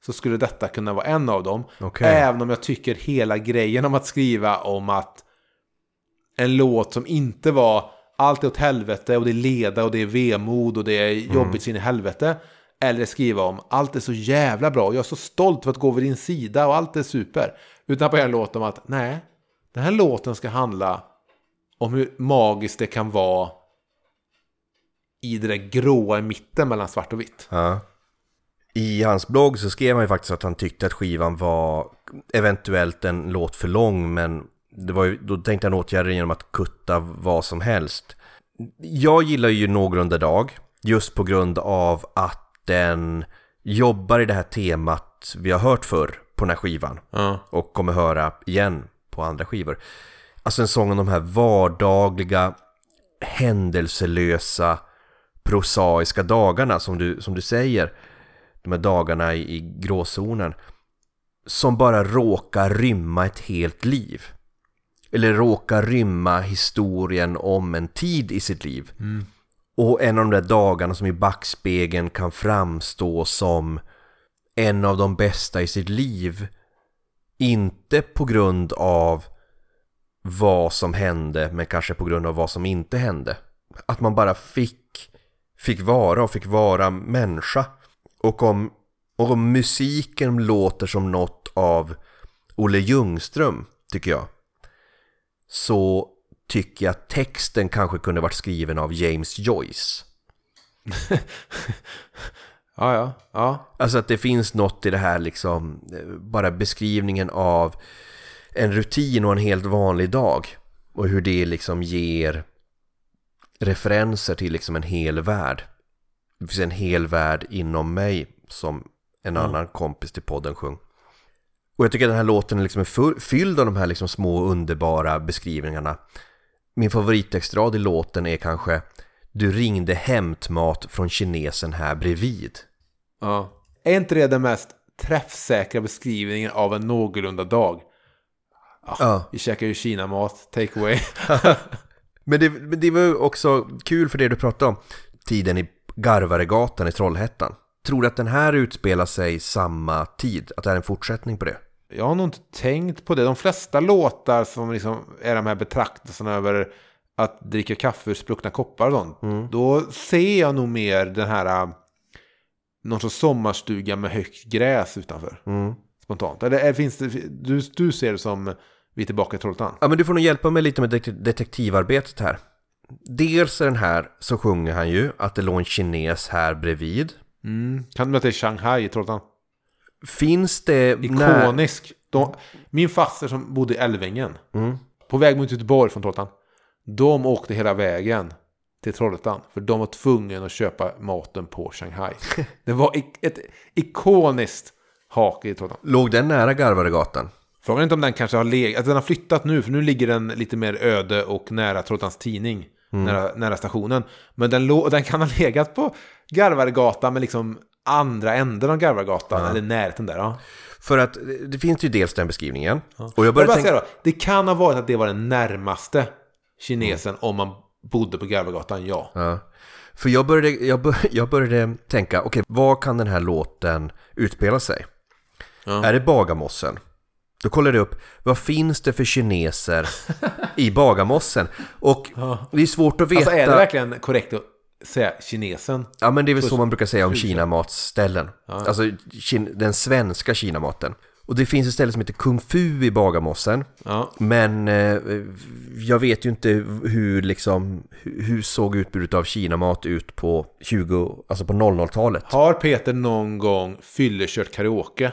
Speaker 4: så skulle detta kunna vara en av dem.
Speaker 3: Okej.
Speaker 4: Även om jag tycker hela grejen om att skriva om att en låt som inte var allt är åt helvete och det är leda och det är vemod och det är jobbigt sin i helvete. Eller skriva om allt är så jävla bra och jag är så stolt för att gå vid din sida och allt är super. Utan på en låt om att nej, den här låten ska handla om hur magiskt det kan vara i det där gråa i mitten mellan svart och vitt.
Speaker 3: Ja. I hans blogg så skrev han ju faktiskt att han tyckte att skivan var eventuellt en låt för lång men det var ju, då tänkte han åtgärda det genom att kutta vad som helst. Jag gillar ju Någorlunda Dag just på grund av att den jobbar i det här temat vi har hört förr på den här skivan
Speaker 4: Ja.
Speaker 3: och kommer höra igen på andra skivor. Alltså en sång om de här vardagliga, händelselösa, prosaiska dagarna som du, som du säger. De här dagarna i, i gråzonen. Som bara råkar rymma ett helt liv. Eller råkar rymma historien om en tid i sitt liv. Och en av de där dagarna som i backspegeln kan framstå som en av de bästa i sitt liv. Inte på grund av vad som hände, men kanske på grund av vad som inte hände. Att man bara fick, fick vara och fick vara människa. Och om, och om musiken låter som något av Olle Ljungström, tycker jag, så tycker jag att texten kanske kunde varit skriven av James Joyce.
Speaker 4: Ja, ja, ja.
Speaker 3: Alltså att det finns något i det här liksom, eh, bara beskrivningen av en rutin och en helt vanlig dag. Och hur det liksom ger referenser till liksom en hel värld. Det finns en hel värld inom mig som en annan kompis till podden sjöng. Och jag tycker att den här låten är liksom full, fylld av de här liksom små underbara beskrivningarna. Min favorittextrad i låten är kanske Du ringde hämtmat från kinesen här bredvid.
Speaker 4: ja. Är inte det den mest träffsäkra beskrivningen av en någorlunda dag? Ja,
Speaker 3: Ja.
Speaker 4: Vi käkar ju Kina-mat, take away.
Speaker 3: Men det, men det var också kul för det du pratade om. Tiden i Garvaregatan i Trollhättan. Tror du att den här utspelar sig samma tid? Att det är en fortsättning på det?
Speaker 4: Jag har nog inte tänkt på det. De flesta låtar som liksom är de här betraktelserna över att dricka kaffe ur spruckna koppar och sånt. Då ser jag nog mer den här äh, någon sorts sommarstuga med högt gräs utanför. Spontant. Eller är, finns det, du, du ser det som vi är tillbaka i Trollhättan?
Speaker 3: Ja men du får nog hjälpa mig lite med det- detektivarbetet här. Dels är den här så sjunger han ju att det låg en kines här bredvid.
Speaker 4: Mm. Kan vara att det är Shanghai i Trollhättan?
Speaker 3: Finns det... när-
Speaker 4: Ikonisk. De, min faster som bodde i Älvängen.
Speaker 3: Mm.
Speaker 4: På väg mot Göteborg från Trollhättan. De åkte hela vägen till Trollhättan. För de var tvungna att köpa maten på Shanghai. Det var ik- ett ikoniskt hake i Trollhättan.
Speaker 3: Låg den nära Garvaregatan?
Speaker 4: Frågan är inte om den kanske har legat, att den har flyttat nu, för nu ligger den lite mer öde och nära Trollhättans tidning, nära, nära stationen. Men den, den kan ha legat på Garvaregatan, men liksom andra änden av Garvaregatan, eller närheten där. Ja.
Speaker 3: För att det- det finns ju dels den beskrivningen. Och jag
Speaker 4: Jag
Speaker 3: började
Speaker 4: bara
Speaker 3: tänka...
Speaker 4: säga då, det kan ha varit att det var den närmaste kinesen om man bodde på Garvagatan, ja.
Speaker 3: Ja. För jag började, jag bör, jag började tänka, okej, var kan den här låten utspela sig?
Speaker 4: Ja.
Speaker 3: Är det Bagarmossen? Då kollade jag upp, vad finns det för kineser i Bagarmossen? Och det är svårt att veta.
Speaker 4: Alltså är det verkligen korrekt säga kinesen?
Speaker 3: Ja, men det är väl så man brukar säga om Kinamatsställen. Alltså kin, den svenska Kinamaten. Och det finns ett ställe som heter Kung Fu i Bagarmossen.
Speaker 4: Ja.
Speaker 3: Men eh, jag vet ju inte hur liksom, hur såg utbudet av Kinamat ut på 20, alltså på 00-talet?
Speaker 4: Har Peter någon gång fyllekört karaoke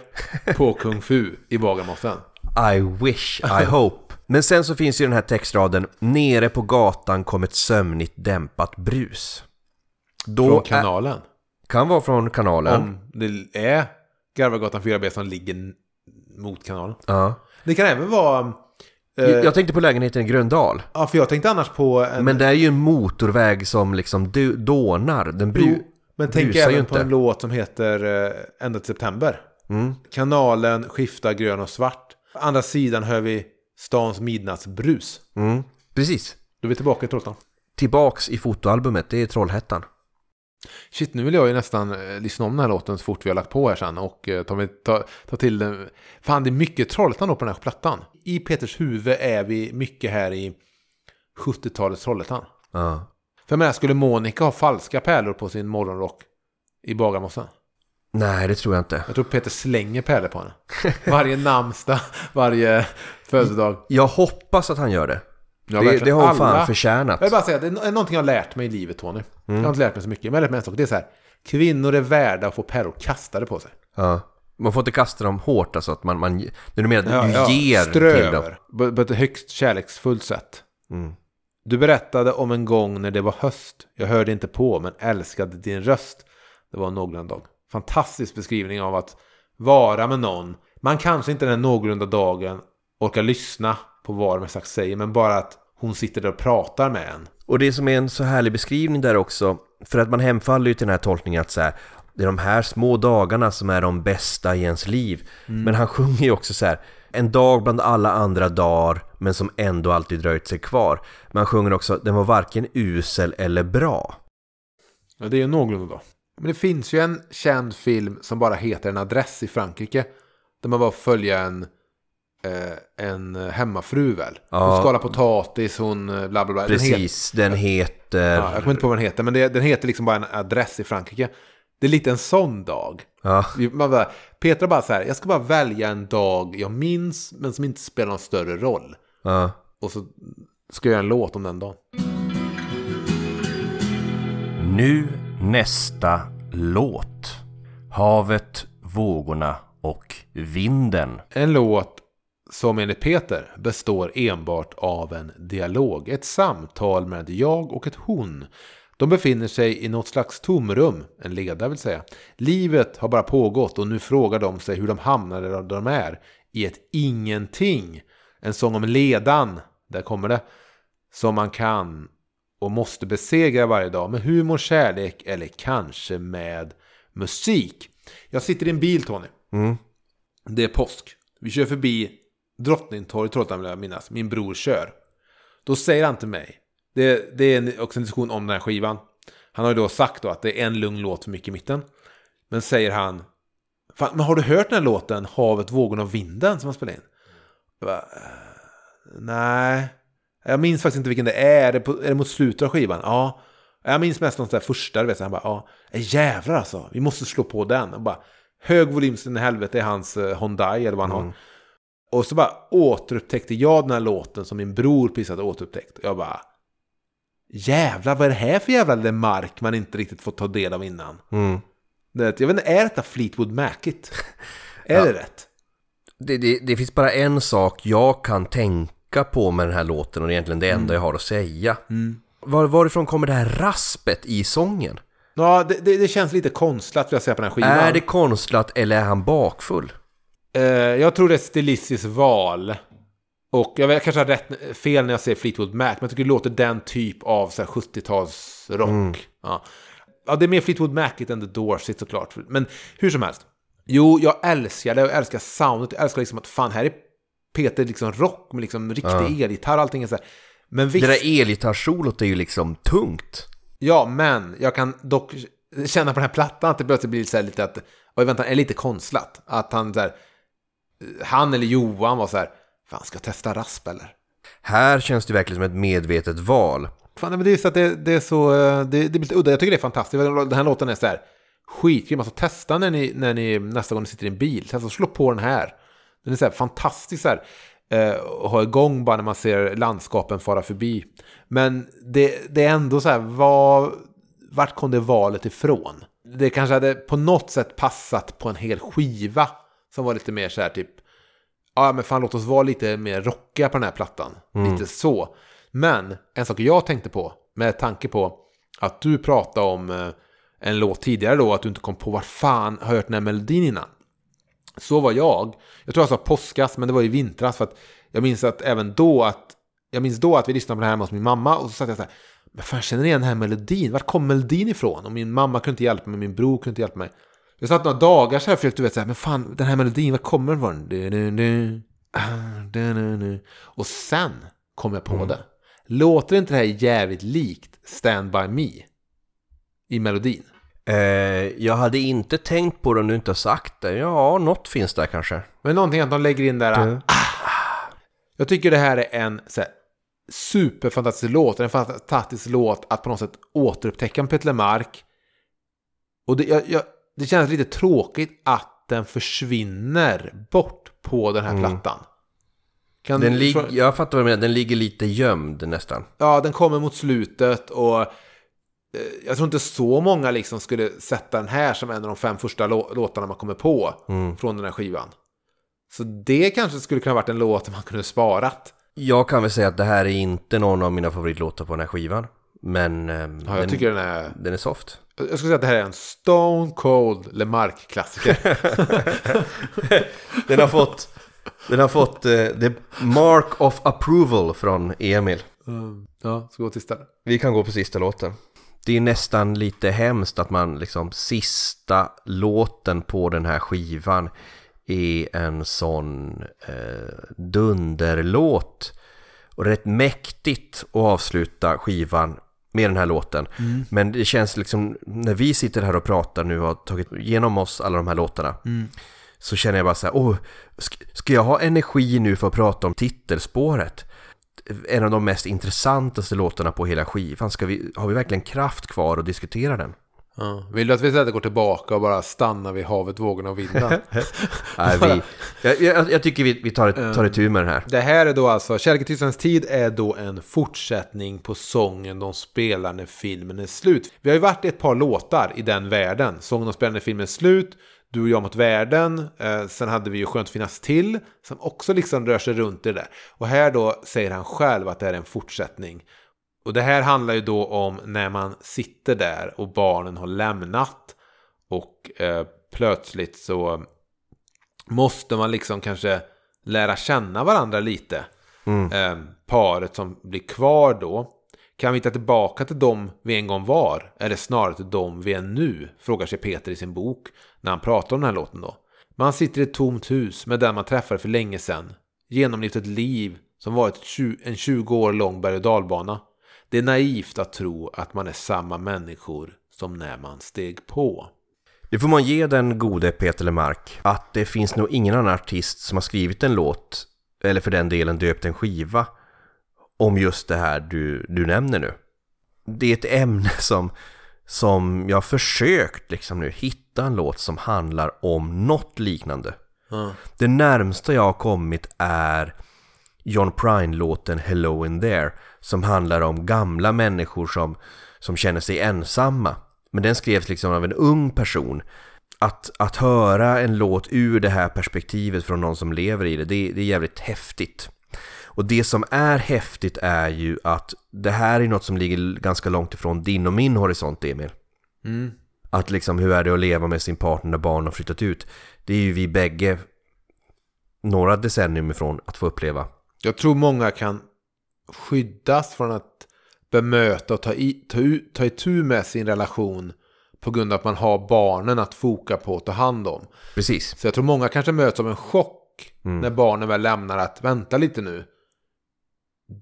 Speaker 4: på Kung Fu i Bagarmossen?
Speaker 3: I wish, I hope. Men sen så finns ju den här textraden Nere på gatan kom ett sömnigt dämpat brus. Då
Speaker 4: Från
Speaker 3: är-
Speaker 4: kanalen?
Speaker 3: kan vara från kanalen.
Speaker 4: Om det är Garvagatan 4B som ligger mot kanalen.
Speaker 3: Ja.
Speaker 4: Det kan även vara... eh,
Speaker 3: Jag tänkte på lägenheten i Gröndal.
Speaker 4: ja, för jag tänkte annars på... En,
Speaker 3: Men det är ju en motorväg som liksom du- dånar. Den bru-
Speaker 4: Jo, men tänk även på
Speaker 3: inte.
Speaker 4: en låt som heter eh, Ända till september.
Speaker 3: Mm.
Speaker 4: Kanalen skiftar grön och svart. Andra sidan hör vi stans midnattsbrus.
Speaker 3: Mm. Precis.
Speaker 4: Då är vi tillbaka i Trollhättan.
Speaker 3: Tillbaks i fotoalbumet, det är Trollhättan.
Speaker 4: Shit, nu vill jag ju nästan eh, lyssna om den här låten så fort vi har lagt på här sen och eh, ta, ta, ta till den. Fan, det är mycket Trollhättan då på den här plattan. I Peters huvud är vi mycket här i 70-talets Trollhättan.
Speaker 3: Ja.
Speaker 4: För jag menar, skulle Monica ha falska pärlor på sin morgonrock i Bagarmossen?
Speaker 3: Nej, det tror jag inte.
Speaker 4: Jag tror Peter slänger pärlor på henne. Varje namnsdag, varje födelsedag.
Speaker 3: Jag hoppas att han gör det.
Speaker 4: Ja,
Speaker 3: det, det har hon fan
Speaker 4: Alla-
Speaker 3: förtjänat.
Speaker 4: Jag vill bara säga det är någonting jag har lärt mig i livet, Tony. Jag har inte lärt mig så mycket, men jag har lärt mig en sak. Det är så här. Kvinnor är värda att få pärlor kastade på sig.
Speaker 3: Ja. Man får inte kasta dem hårt alltså att man, man när du menar att du ger
Speaker 4: strö
Speaker 3: till dem.
Speaker 4: På, på ett högst kärleksfullt sätt.
Speaker 3: Mm.
Speaker 4: Du berättade om en gång när det var höst. Jag hörde inte på men älskade din röst. Det var en någorlunda dag. Fantastisk beskrivning av att vara med någon. Man kanske inte den någorlunda dagen orkar lyssna på vad de exakt säger. Men bara att hon sitter där och pratar med en.
Speaker 3: Och det som är en så härlig beskrivning där också, för att man hemfaller ju till den här tolkningen att så här, det är de här små dagarna som är de bästa i ens liv. Men han sjunger ju också så här, en dag bland alla andra dagar, men som ändå alltid dröjt sig kvar. Men han sjunger också, den var varken usel eller bra.
Speaker 4: Ja, det är ju någorlunda då. Men det finns ju en känd film som bara heter En adress i Frankrike. Där man bara följer en, eh, en hemmafru väl. Hon
Speaker 3: Ja.
Speaker 4: skalar potatis, hon eh, bla bla bla. Den heter-
Speaker 3: Precis, den heter...
Speaker 4: Ja, jag kommer inte på vad den heter, men det, den heter liksom bara en adress i Frankrike. Det är lite en sån dag.
Speaker 3: Ja,
Speaker 4: bara, Petra bara så här, jag ska bara välja en dag jag minns, men som inte spelar någon större roll.
Speaker 3: ja.
Speaker 4: Och så ska jag göra en låt om den dagen.
Speaker 1: Nu nästa låt. Havet, vågorna och vinden.
Speaker 4: En låt som enligt Peter består enbart av en dialog. Ett samtal med jag och ett hon. De befinner sig i något slags tomrum, en leda vill säga. Livet har bara pågått och nu frågar de sig hur de hamnade där de är. I ett ingenting. En sång om ledan, där kommer det. Som man kan och måste besegra varje dag med humor, kärlek eller kanske med musik. Jag sitter i en bil Tony.
Speaker 3: Mm.
Speaker 4: Det är påsk. Vi kör förbi Drottningtorget, tror jag vill jag minnas. Min bror kör. Då säger han till mig. Det, det är en- också en diskussion om den här skivan. Han har ju då sagt då att det är en lugn låt för mycket i mitten. Men säger han. Fan, men har du hört den här låten Havet, vågorna och vinden som han spelade in? Jag bara, eh, nej. Jag minns faktiskt inte vilken det är. Är det, på, är det mot slutet av skivan? Ja. Jag minns mest de där första, du vet. Så han bara, ja. Jävlar alltså. Vi måste slå på den. Och bara, hög volym så in i helvete är hans eh, Hyundai eller vad han har. Mm. Och så bara återupptäckte jag den här låten som min bror precis hade återupptäckt. Jag bara... Jävlar, vad är det här för jävla mark man inte riktigt fått ta del av innan?
Speaker 3: Mm.
Speaker 4: Det, jag vet inte, är detta Fleetwood Mac-it? Är det rätt?
Speaker 3: Det, det, det finns bara en sak jag kan tänka på med den här låten och det är egentligen det enda jag har att säga. Var, varifrån kommer det här raspet i sången?
Speaker 4: Ja, det, det, det känns lite konstlat vill jag säga på den här skivan.
Speaker 3: Är det konstlat eller är han bakfull?
Speaker 4: Eh, jag tror det är stilistiskt val. Och jag, jag kanske har rätt, fel när jag säger Fleetwood Mac, men jag tycker det låter den typ av så här 70-talsrock. Ja. ja, det är mer Fleetwood Mac än The Doors såklart. Men hur som helst. Jo, jag älskar det. Jag älskar soundet. Jag älskar liksom att fan, här är Peter liksom rock med liksom riktig elgitarr och allting är så här. Men visst,
Speaker 3: Det där elgitarrsolot är ju liksom tungt.
Speaker 4: ja, men jag kan dock känna på den här plattan att det plötsligt blir så här lite att, oj vänta, är lite konstlat. Att han så här, han eller Johan var så här, fan ska jag testa rasp eller?
Speaker 3: Här känns det verkligen som ett medvetet val.
Speaker 4: Fan, men det är just att det, det är så, eh, det, det blir lite udda. Jag tycker det är fantastiskt. Den här låten är så här skitgrym. Alltså testa när ni, när ni nästa gång ni sitter i en bil. Testa att slå på den här. Den är så här fantastisk så här. Eh, ha igång bara när man ser landskapen fara förbi. Men det, det är ändå så här, vad, vart kom det valet ifrån? Det kanske hade på något sätt passat på en hel skiva. Som var lite mer så här typ, ja men fan låt oss vara lite mer rockiga på den här plattan. Lite så. Men en sak jag tänkte på, med tanke på att du pratade om eh, en låt tidigare då, att du inte kom på var fan har jag hört den här melodin innan. Så var jag. Jag tror jag sa påskas, men det var i vintras. För att jag minns att även då att jag minns då att vi lyssnade på det här hemma hos min mamma och så satt jag så här. Men fan, jag känner igen den här melodin. Vart kom melodin ifrån? Och min mamma kunde inte hjälpa mig, min bror kunde inte hjälpa mig. Jag satt några dagar så här och försökte vet så här, men fan den här melodin, var kommer den ifrån? Du, du, du, ah, du. Och sen kom jag på det. Låter inte det här jävligt likt Stand By Me? I melodin.
Speaker 3: Eh, jag hade inte tänkt på det om du inte har sagt det. Ja, något finns där kanske.
Speaker 4: Men någonting att de lägger in där.
Speaker 3: Du.
Speaker 4: Ah, jag tycker det här är en så här, superfantastisk låt. En fantastisk låt att på något sätt återupptäcka en Peter Lemark. Och det, jag, jag, det känns lite tråkigt att den försvinner bort på den här plattan. Kan
Speaker 3: Den lig- jag fattar vad du menar, den ligger lite gömd nästan.
Speaker 4: Ja, den kommer mot slutet och eh, jag tror inte så många liksom skulle sätta den här som en av de fem första lå- låtarna man kommer på från den här skivan. Så det kanske skulle kunna varit en låt man kunde sparat.
Speaker 3: Jag kan väl säga att det här är inte någon av mina favoritlåtar på den här skivan. Men ehm,
Speaker 4: Ja, jag
Speaker 3: den,
Speaker 4: tycker den är...
Speaker 3: den är soft.
Speaker 4: Jag skulle säga att det här är en Stone Cold LeMarc-klassiker.
Speaker 3: Den har fått, den har fått eh, the mark of approval från Emil.
Speaker 4: Mm. Ja, ska gå till istället.
Speaker 3: Vi kan gå på sista låten. Det är nästan lite hemskt att man liksom sista låten på den här skivan är en sån eh, dunderlåt. Och rätt mäktigt att avsluta skivan med den här låten. Men det känns liksom, när vi sitter här och pratar nu och har tagit igenom oss alla de här låtarna. Så känner jag bara så här, åh, sk- ska jag ha energi nu för att prata om titelspåret? En av de mest intressantaste låtarna på hela skivan. Ska vi, har vi verkligen kraft kvar att diskutera den?
Speaker 4: Ja. Vill du att vi istället går tillbaka och bara stannar vid havet, vågorna och vinden?
Speaker 3: Nej, vi, jag, jag, jag tycker vi, vi tar, ett, tar itu med den här.
Speaker 4: Det här är då alltså, Kärleketystnadens tid är då en fortsättning på sången de spelar när filmen är slut. Vi har ju varit i ett par låtar i den världen. Sången de spelar när filmen är slut, Du och jag mot världen, eh, sen hade vi ju Skönt finnas till, som också liksom rör sig runt i det där. Och här då säger han själv att det är en fortsättning. Och det här handlar ju då om när man sitter där och barnen har lämnat och eh, plötsligt så måste man liksom kanske lära känna varandra lite. Eh, paret som blir kvar då. Kan vi hitta tillbaka till dem vi en gång var? Eller snarare till dem vi är nu? Frågar sig Peter i sin bok när han pratar om den här låten då. Man sitter i ett tomt hus med den man träffade för länge sedan. Genomlevt ett liv som varit en 20 år lång berg och dalbana. Det är naivt att tro att man är samma människor som när man steg på.
Speaker 3: Det får man ge den gode Peter Lemark. Att det finns nog ingen annan artist som har skrivit en låt, eller för den delen döpt en skiva, om just det här du, du nämner nu. Det är ett ämne som, som jag har försökt liksom nu hitta en låt som handlar om något liknande. Det närmsta jag har kommit är John Prine-låten Hello in there som handlar om gamla människor som, som känner sig ensamma. Men den skrevs liksom av en ung person. Att, att höra en låt ur det här perspektivet från någon som lever i det, det, det är jävligt häftigt. Och det som är häftigt är ju att det här är något som ligger ganska långt ifrån din och min horisont, Emil. Att liksom, hur är det att leva med sin partner när barn har flyttat ut? Det är ju vi bägge några decennium ifrån att få uppleva.
Speaker 4: Jag tror många kan skyddas från att bemöta och ta, i, ta, ta itu med sin relation på grund av att man har barnen att foka på och ta hand om.
Speaker 3: Precis.
Speaker 4: Så jag tror många kanske möts av en chock när barnen väl lämnar att vänta lite nu.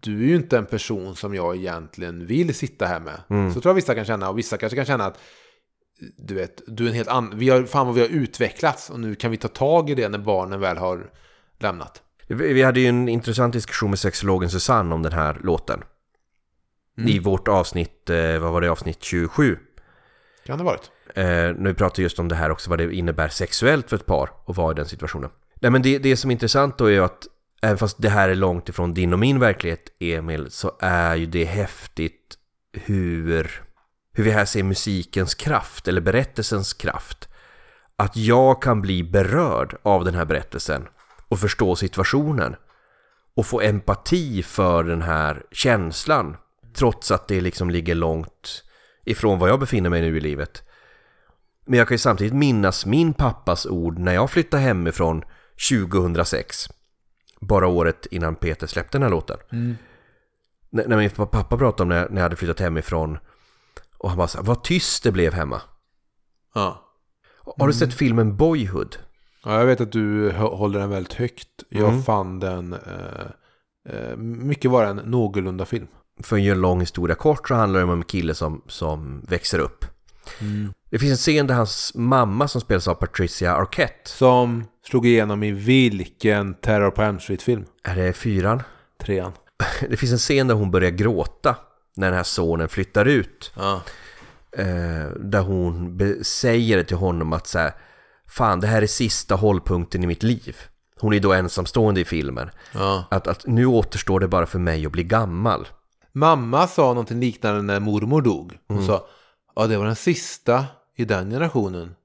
Speaker 4: Du är ju inte en person som jag egentligen vill sitta här med. Så tror jag vissa kan känna och vissa kanske kan känna att du vet, du är en helt annan, vi har, fan vad vi har utvecklats och nu kan vi ta tag i det när barnen väl har lämnat.
Speaker 3: Vi vi hade ju en intressant diskussion med sexologen Susanne om den här låten. I vårt avsnitt, eh, vad var det, avsnitt 27.
Speaker 4: Kan det ha varit?
Speaker 3: Eh, när vi pratade just om det här också, vad det innebär sexuellt för ett par att vara i den situationen. Nej men det, det som är intressant då är ju att även fast det här är långt ifrån din och min verklighet, Emil, så är ju det häftigt hur, hur vi här ser musikens kraft, eller berättelsens kraft. Att jag kan bli berörd av den här berättelsen och förstå situationen och få empati för den här känslan trots att det liksom ligger långt ifrån var jag befinner mig nu i livet. Men jag kan ju samtidigt minnas min pappas ord när jag flyttade hemifrån 2006. Bara året innan Peter släppte den här låten. När, när min pappa pratade om när, när jag hade flyttat hemifrån och han bara här, vad tyst det blev hemma.
Speaker 4: Ja.
Speaker 3: Har du sett filmen Boyhood?
Speaker 4: Ja, jag vet att du hå- håller den väldigt högt. Jag fann den... Eh, eh, mycket var en någorlunda film.
Speaker 3: För att göra en lång historia kort så handlar det om en kille som, som växer upp. Det finns en scen där hans mamma som spelas av Patricia Arquette.
Speaker 4: Som slog igenom i vilken Terror på Elm Street-film?
Speaker 3: Är det fyran?
Speaker 4: Trean.
Speaker 3: Det finns en scen där hon börjar gråta när den här sonen flyttar ut.
Speaker 4: Ja.
Speaker 3: Eh, där hon säger till honom att så här, Fan, det här är sista hållpunkten i mitt liv. Hon är då ensamstående i filmen.
Speaker 4: Ja.
Speaker 3: Att, att nu återstår det bara för mig att bli gammal.
Speaker 4: Mamma sa någonting liknande när mormor dog. Hon sa Ja, det var den sista i den generationen.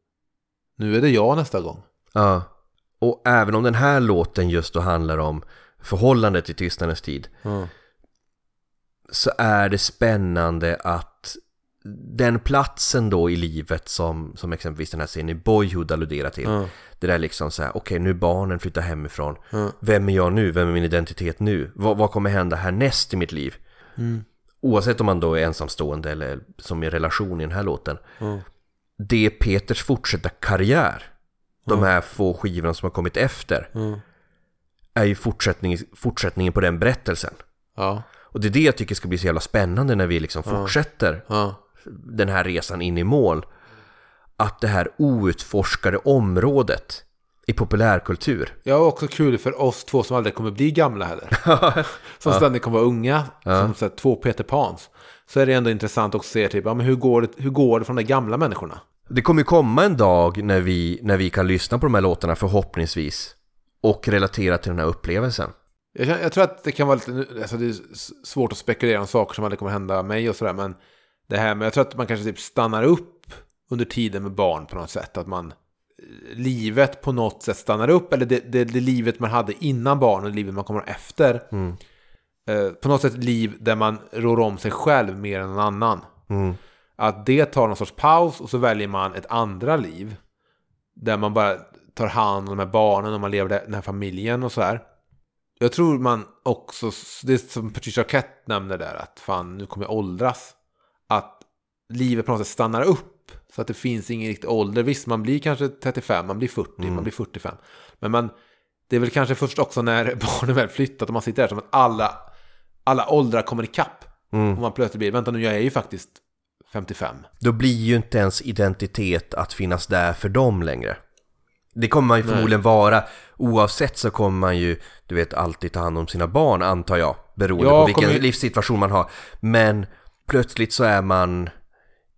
Speaker 4: Nu är det jag nästa gång.
Speaker 3: Ja. Och även om den här låten just då handlar om förhållandet i tystnadens tid
Speaker 4: Ja.
Speaker 3: så är det spännande att den platsen då i livet som, som exempelvis den här scenen i Boyhood alluderar till.
Speaker 4: Ja.
Speaker 3: Det där liksom så här, okej nu är barnen flyttar hemifrån.
Speaker 4: Ja.
Speaker 3: Vem är jag nu? Vem är min identitet nu? Vad, vad kommer hända härnäst i mitt liv?
Speaker 4: Mm.
Speaker 3: Oavsett om man då är ensamstående eller som i relation i den här låten.
Speaker 4: Ja.
Speaker 3: Det är Peters fortsatta karriär. De här få skivorna som har kommit efter. Är ju fortsättning, fortsättningen på den berättelsen.
Speaker 4: Ja.
Speaker 3: Och det är det jag tycker ska bli så jävla spännande när vi liksom fortsätter. Den här resan in i mål. Att det här outforskade området i populärkultur.
Speaker 4: Ja, och också kul för oss två som aldrig kommer bli gamla heller. som ständigt kommer vara unga. Som så här, två Peter Pans. Så är det ändå intressant att se typ, ja, men hur, går det, hur går det från de gamla människorna?
Speaker 3: Det kommer ju komma en dag när vi, när vi kan lyssna på de här låtarna förhoppningsvis. Och relatera till den här upplevelsen.
Speaker 4: Jag, jag tror att det kan vara lite, alltså det är svårt att spekulera om saker som aldrig kommer hända mig och sådär. Men det här med, jag tror att man kanske typ stannar upp under tiden med barn på något sätt. Att man, livet på något sätt stannar upp. Eller det, det, det livet man hade innan barn och det livet man kommer efter. Eh, på något sätt liv där man rår om sig själv mer än någon annan. Att det tar någon sorts paus och så väljer man ett andra liv. Där man bara tar hand om de här barnen och man lever den här familjen och så här. Jag tror man också, det är som Patricia Arquette nämner där, att fan nu kommer jag åldras. Att livet på något sätt stannar upp. Så att det finns ingen riktig ålder. Visst, man blir kanske 35, man blir 40, man blir 45. Men man, det är väl kanske först också när barnen väl flyttat och man sitter där som att alla, alla åldrar kommer ikapp. Och man plötsligt blir, vänta nu, jag är ju faktiskt 55.
Speaker 3: Då blir ju inte ens identitet att finnas där för dem längre. Det kommer man ju förmodligen vara. Oavsett så kommer man ju, du vet, alltid ta hand om sina barn antar jag. Beroende
Speaker 4: Ja,
Speaker 3: på vilken
Speaker 4: kommer-
Speaker 3: livssituation man har. Men plötsligt så är man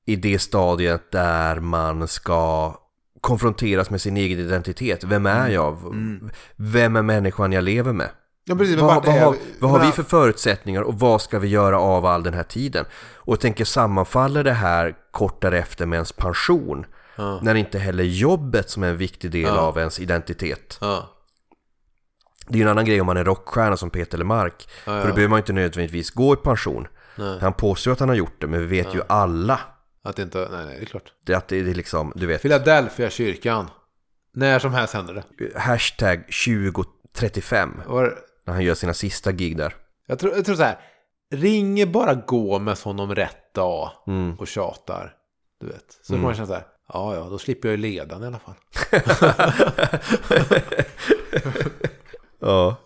Speaker 3: i det stadiet där man ska konfronteras med sin egen identitet. Vem är jag? Vem är människan jag lever med?
Speaker 4: Ja, precis,
Speaker 3: Vad, vad, har, vad har vi för förutsättningar och vad ska vi göra av all den här tiden? Och jag tänker sammanfaller det här kort därefter med ens pension? När inte heller jobbet som är en viktig del
Speaker 4: Ja.
Speaker 3: av ens identitet.
Speaker 4: Ja.
Speaker 3: Det är ju en annan grej om man är rockstjärna som Peter Lemark. För då behöver man inte nödvändigtvis gå i pension. Han påstår att han har gjort det, men vi vet ju alla
Speaker 4: Att det inte, nej, nej, det är klart.
Speaker 3: det att det är liksom, du vet,
Speaker 4: Philadelphia kyrkan. När som helst händer det.
Speaker 3: hashtag 2035
Speaker 4: Var,
Speaker 3: när han gör sina sista gig där.
Speaker 4: jag, tror, jag tror så här. Ringer bara gå med honom rätt dag
Speaker 3: Mm.
Speaker 4: och tjatar. Du vet. Så får man känna så här. Ja, ja, då slipper jag ju ledan i alla fall.
Speaker 3: Ja.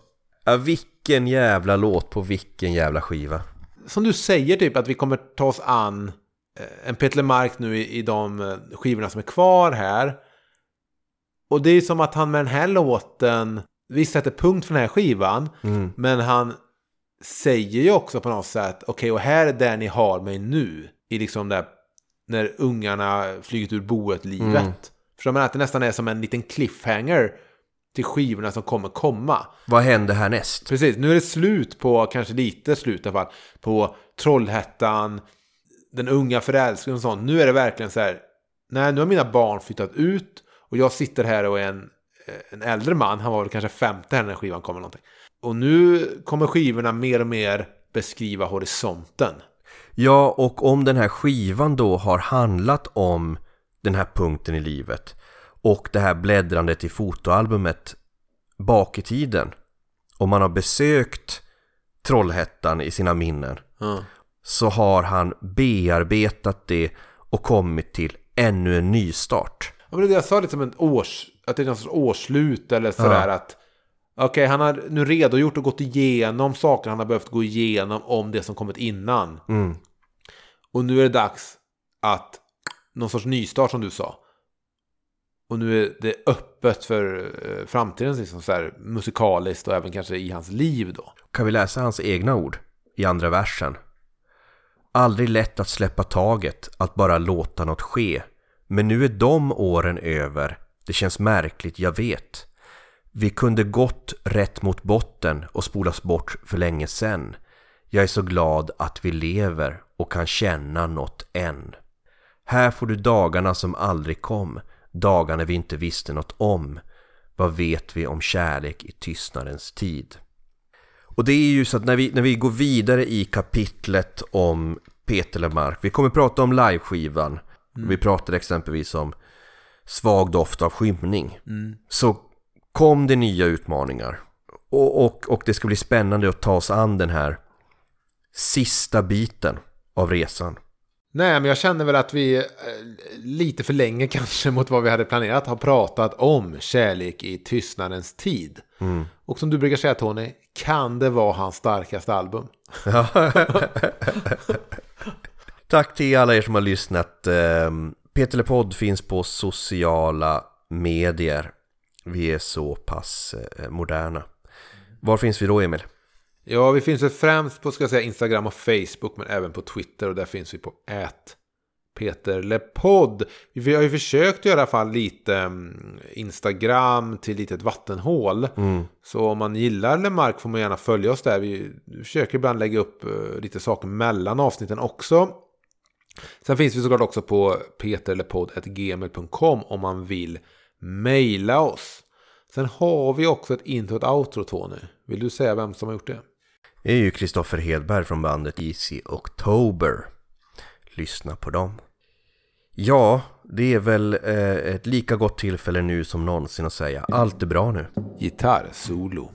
Speaker 3: ja. Vilken jävla låt på vilken jävla skiva.
Speaker 4: Som du säger typ att vi kommer ta oss an eh, en Peter Lemark nu i, i de eh, skivorna som är kvar här. Och det är som att han med den här låten, visst sätter punkt för den här skivan, men han säger ju också på något sätt, okej och här är där ni har mig nu. I liksom där, när ungarna flugit ur boet-livet. Förstår man att det nästan är som en liten cliffhanger till skivorna som kommer komma.
Speaker 3: Vad händer härnäst?
Speaker 4: Precis, nu är det slut på, kanske lite slut i alla fall, på Trollhättan, den unga förälskaren och sånt. Nu är det verkligen så här, nej nu har mina barn flyttat ut och jag sitter här och är en, en äldre man, han var väl kanske 50 här när skivan kom eller någonting. Och nu kommer skivorna mer och mer beskriva horisonten.
Speaker 3: Ja, och om den här skivan då har handlat om den här punkten i livet och det här bläddrandet i fotoalbumet bak i tiden. Om man har besökt Trollhättan i sina minnen
Speaker 4: Ja.
Speaker 3: så har han bearbetat det och kommit till ännu en ny start.
Speaker 4: Ja, men det jag sa lite som ett års, att det är någon sorts årsslut eller sådär att Okej, han har nu redogjort och gått igenom saker han har behövt gå igenom om det som kommit innan.
Speaker 3: Mm.
Speaker 4: Och nu är det dags att någon sorts nystart som du sa. Och nu är det öppet för eh, framtiden liksom, så här, musikaliskt och även kanske i hans liv då.
Speaker 3: Kan vi läsa hans egna ord i andra versen? Aldrig lätt att släppa taget, att bara låta något ske. Men nu är de åren över. Det känns märkligt, jag vet. Vi kunde gått rätt mot botten och spolas bort för länge sen. Jag är så glad att vi lever och kan känna något än. Här får du dagarna som aldrig kom, dagarna vi inte visste något om. Vad vet vi om kärlek i tystnadens tid? Och det är ju så att när vi, när vi går vidare i kapitlet om Peter Lemark, vi kommer prata om liveskivan, vi pratade exempelvis om Svag doft av skymning, så kom det nya utmaningar. Och, och, och det ska bli spännande att ta oss an den här sista biten av resan.
Speaker 4: Nej, men jag känner väl att vi eh, lite för länge kanske mot vad vi hade planerat har pratat om kärlek i tystnadens tid. Och som du brukar säga Tony, kan det vara hans starkaste album?
Speaker 3: Tack till alla er som har lyssnat. Ehm, Peter Lepodd finns på sociala medier. Vi är så pass eh, moderna. Var finns vi då Emil?
Speaker 4: Ja, vi finns väl främst på ska säga, Instagram och Facebook, men även på Twitter och där finns vi på ät Peter Lepodd. Vi har ju försökt göra i alla fall lite mm, Instagram till litet vattenhål. Så om man gillar Lemark får man gärna följa oss där. Vi försöker ibland lägga upp eh, lite saker mellan avsnitten också. Sen finns vi såklart också på peterlepodd.gmail.com om man vill mejla oss. Sen har vi också ett intro och ett outro Tony. Vill du säga vem som har gjort det?
Speaker 3: är ju Kristoffer Hedberg från bandet Easy October. Lyssna på dem. Ja, det är väl eh, ett lika gott tillfälle nu som någonsin att säga allt är bra nu.
Speaker 4: Gitarrsolo.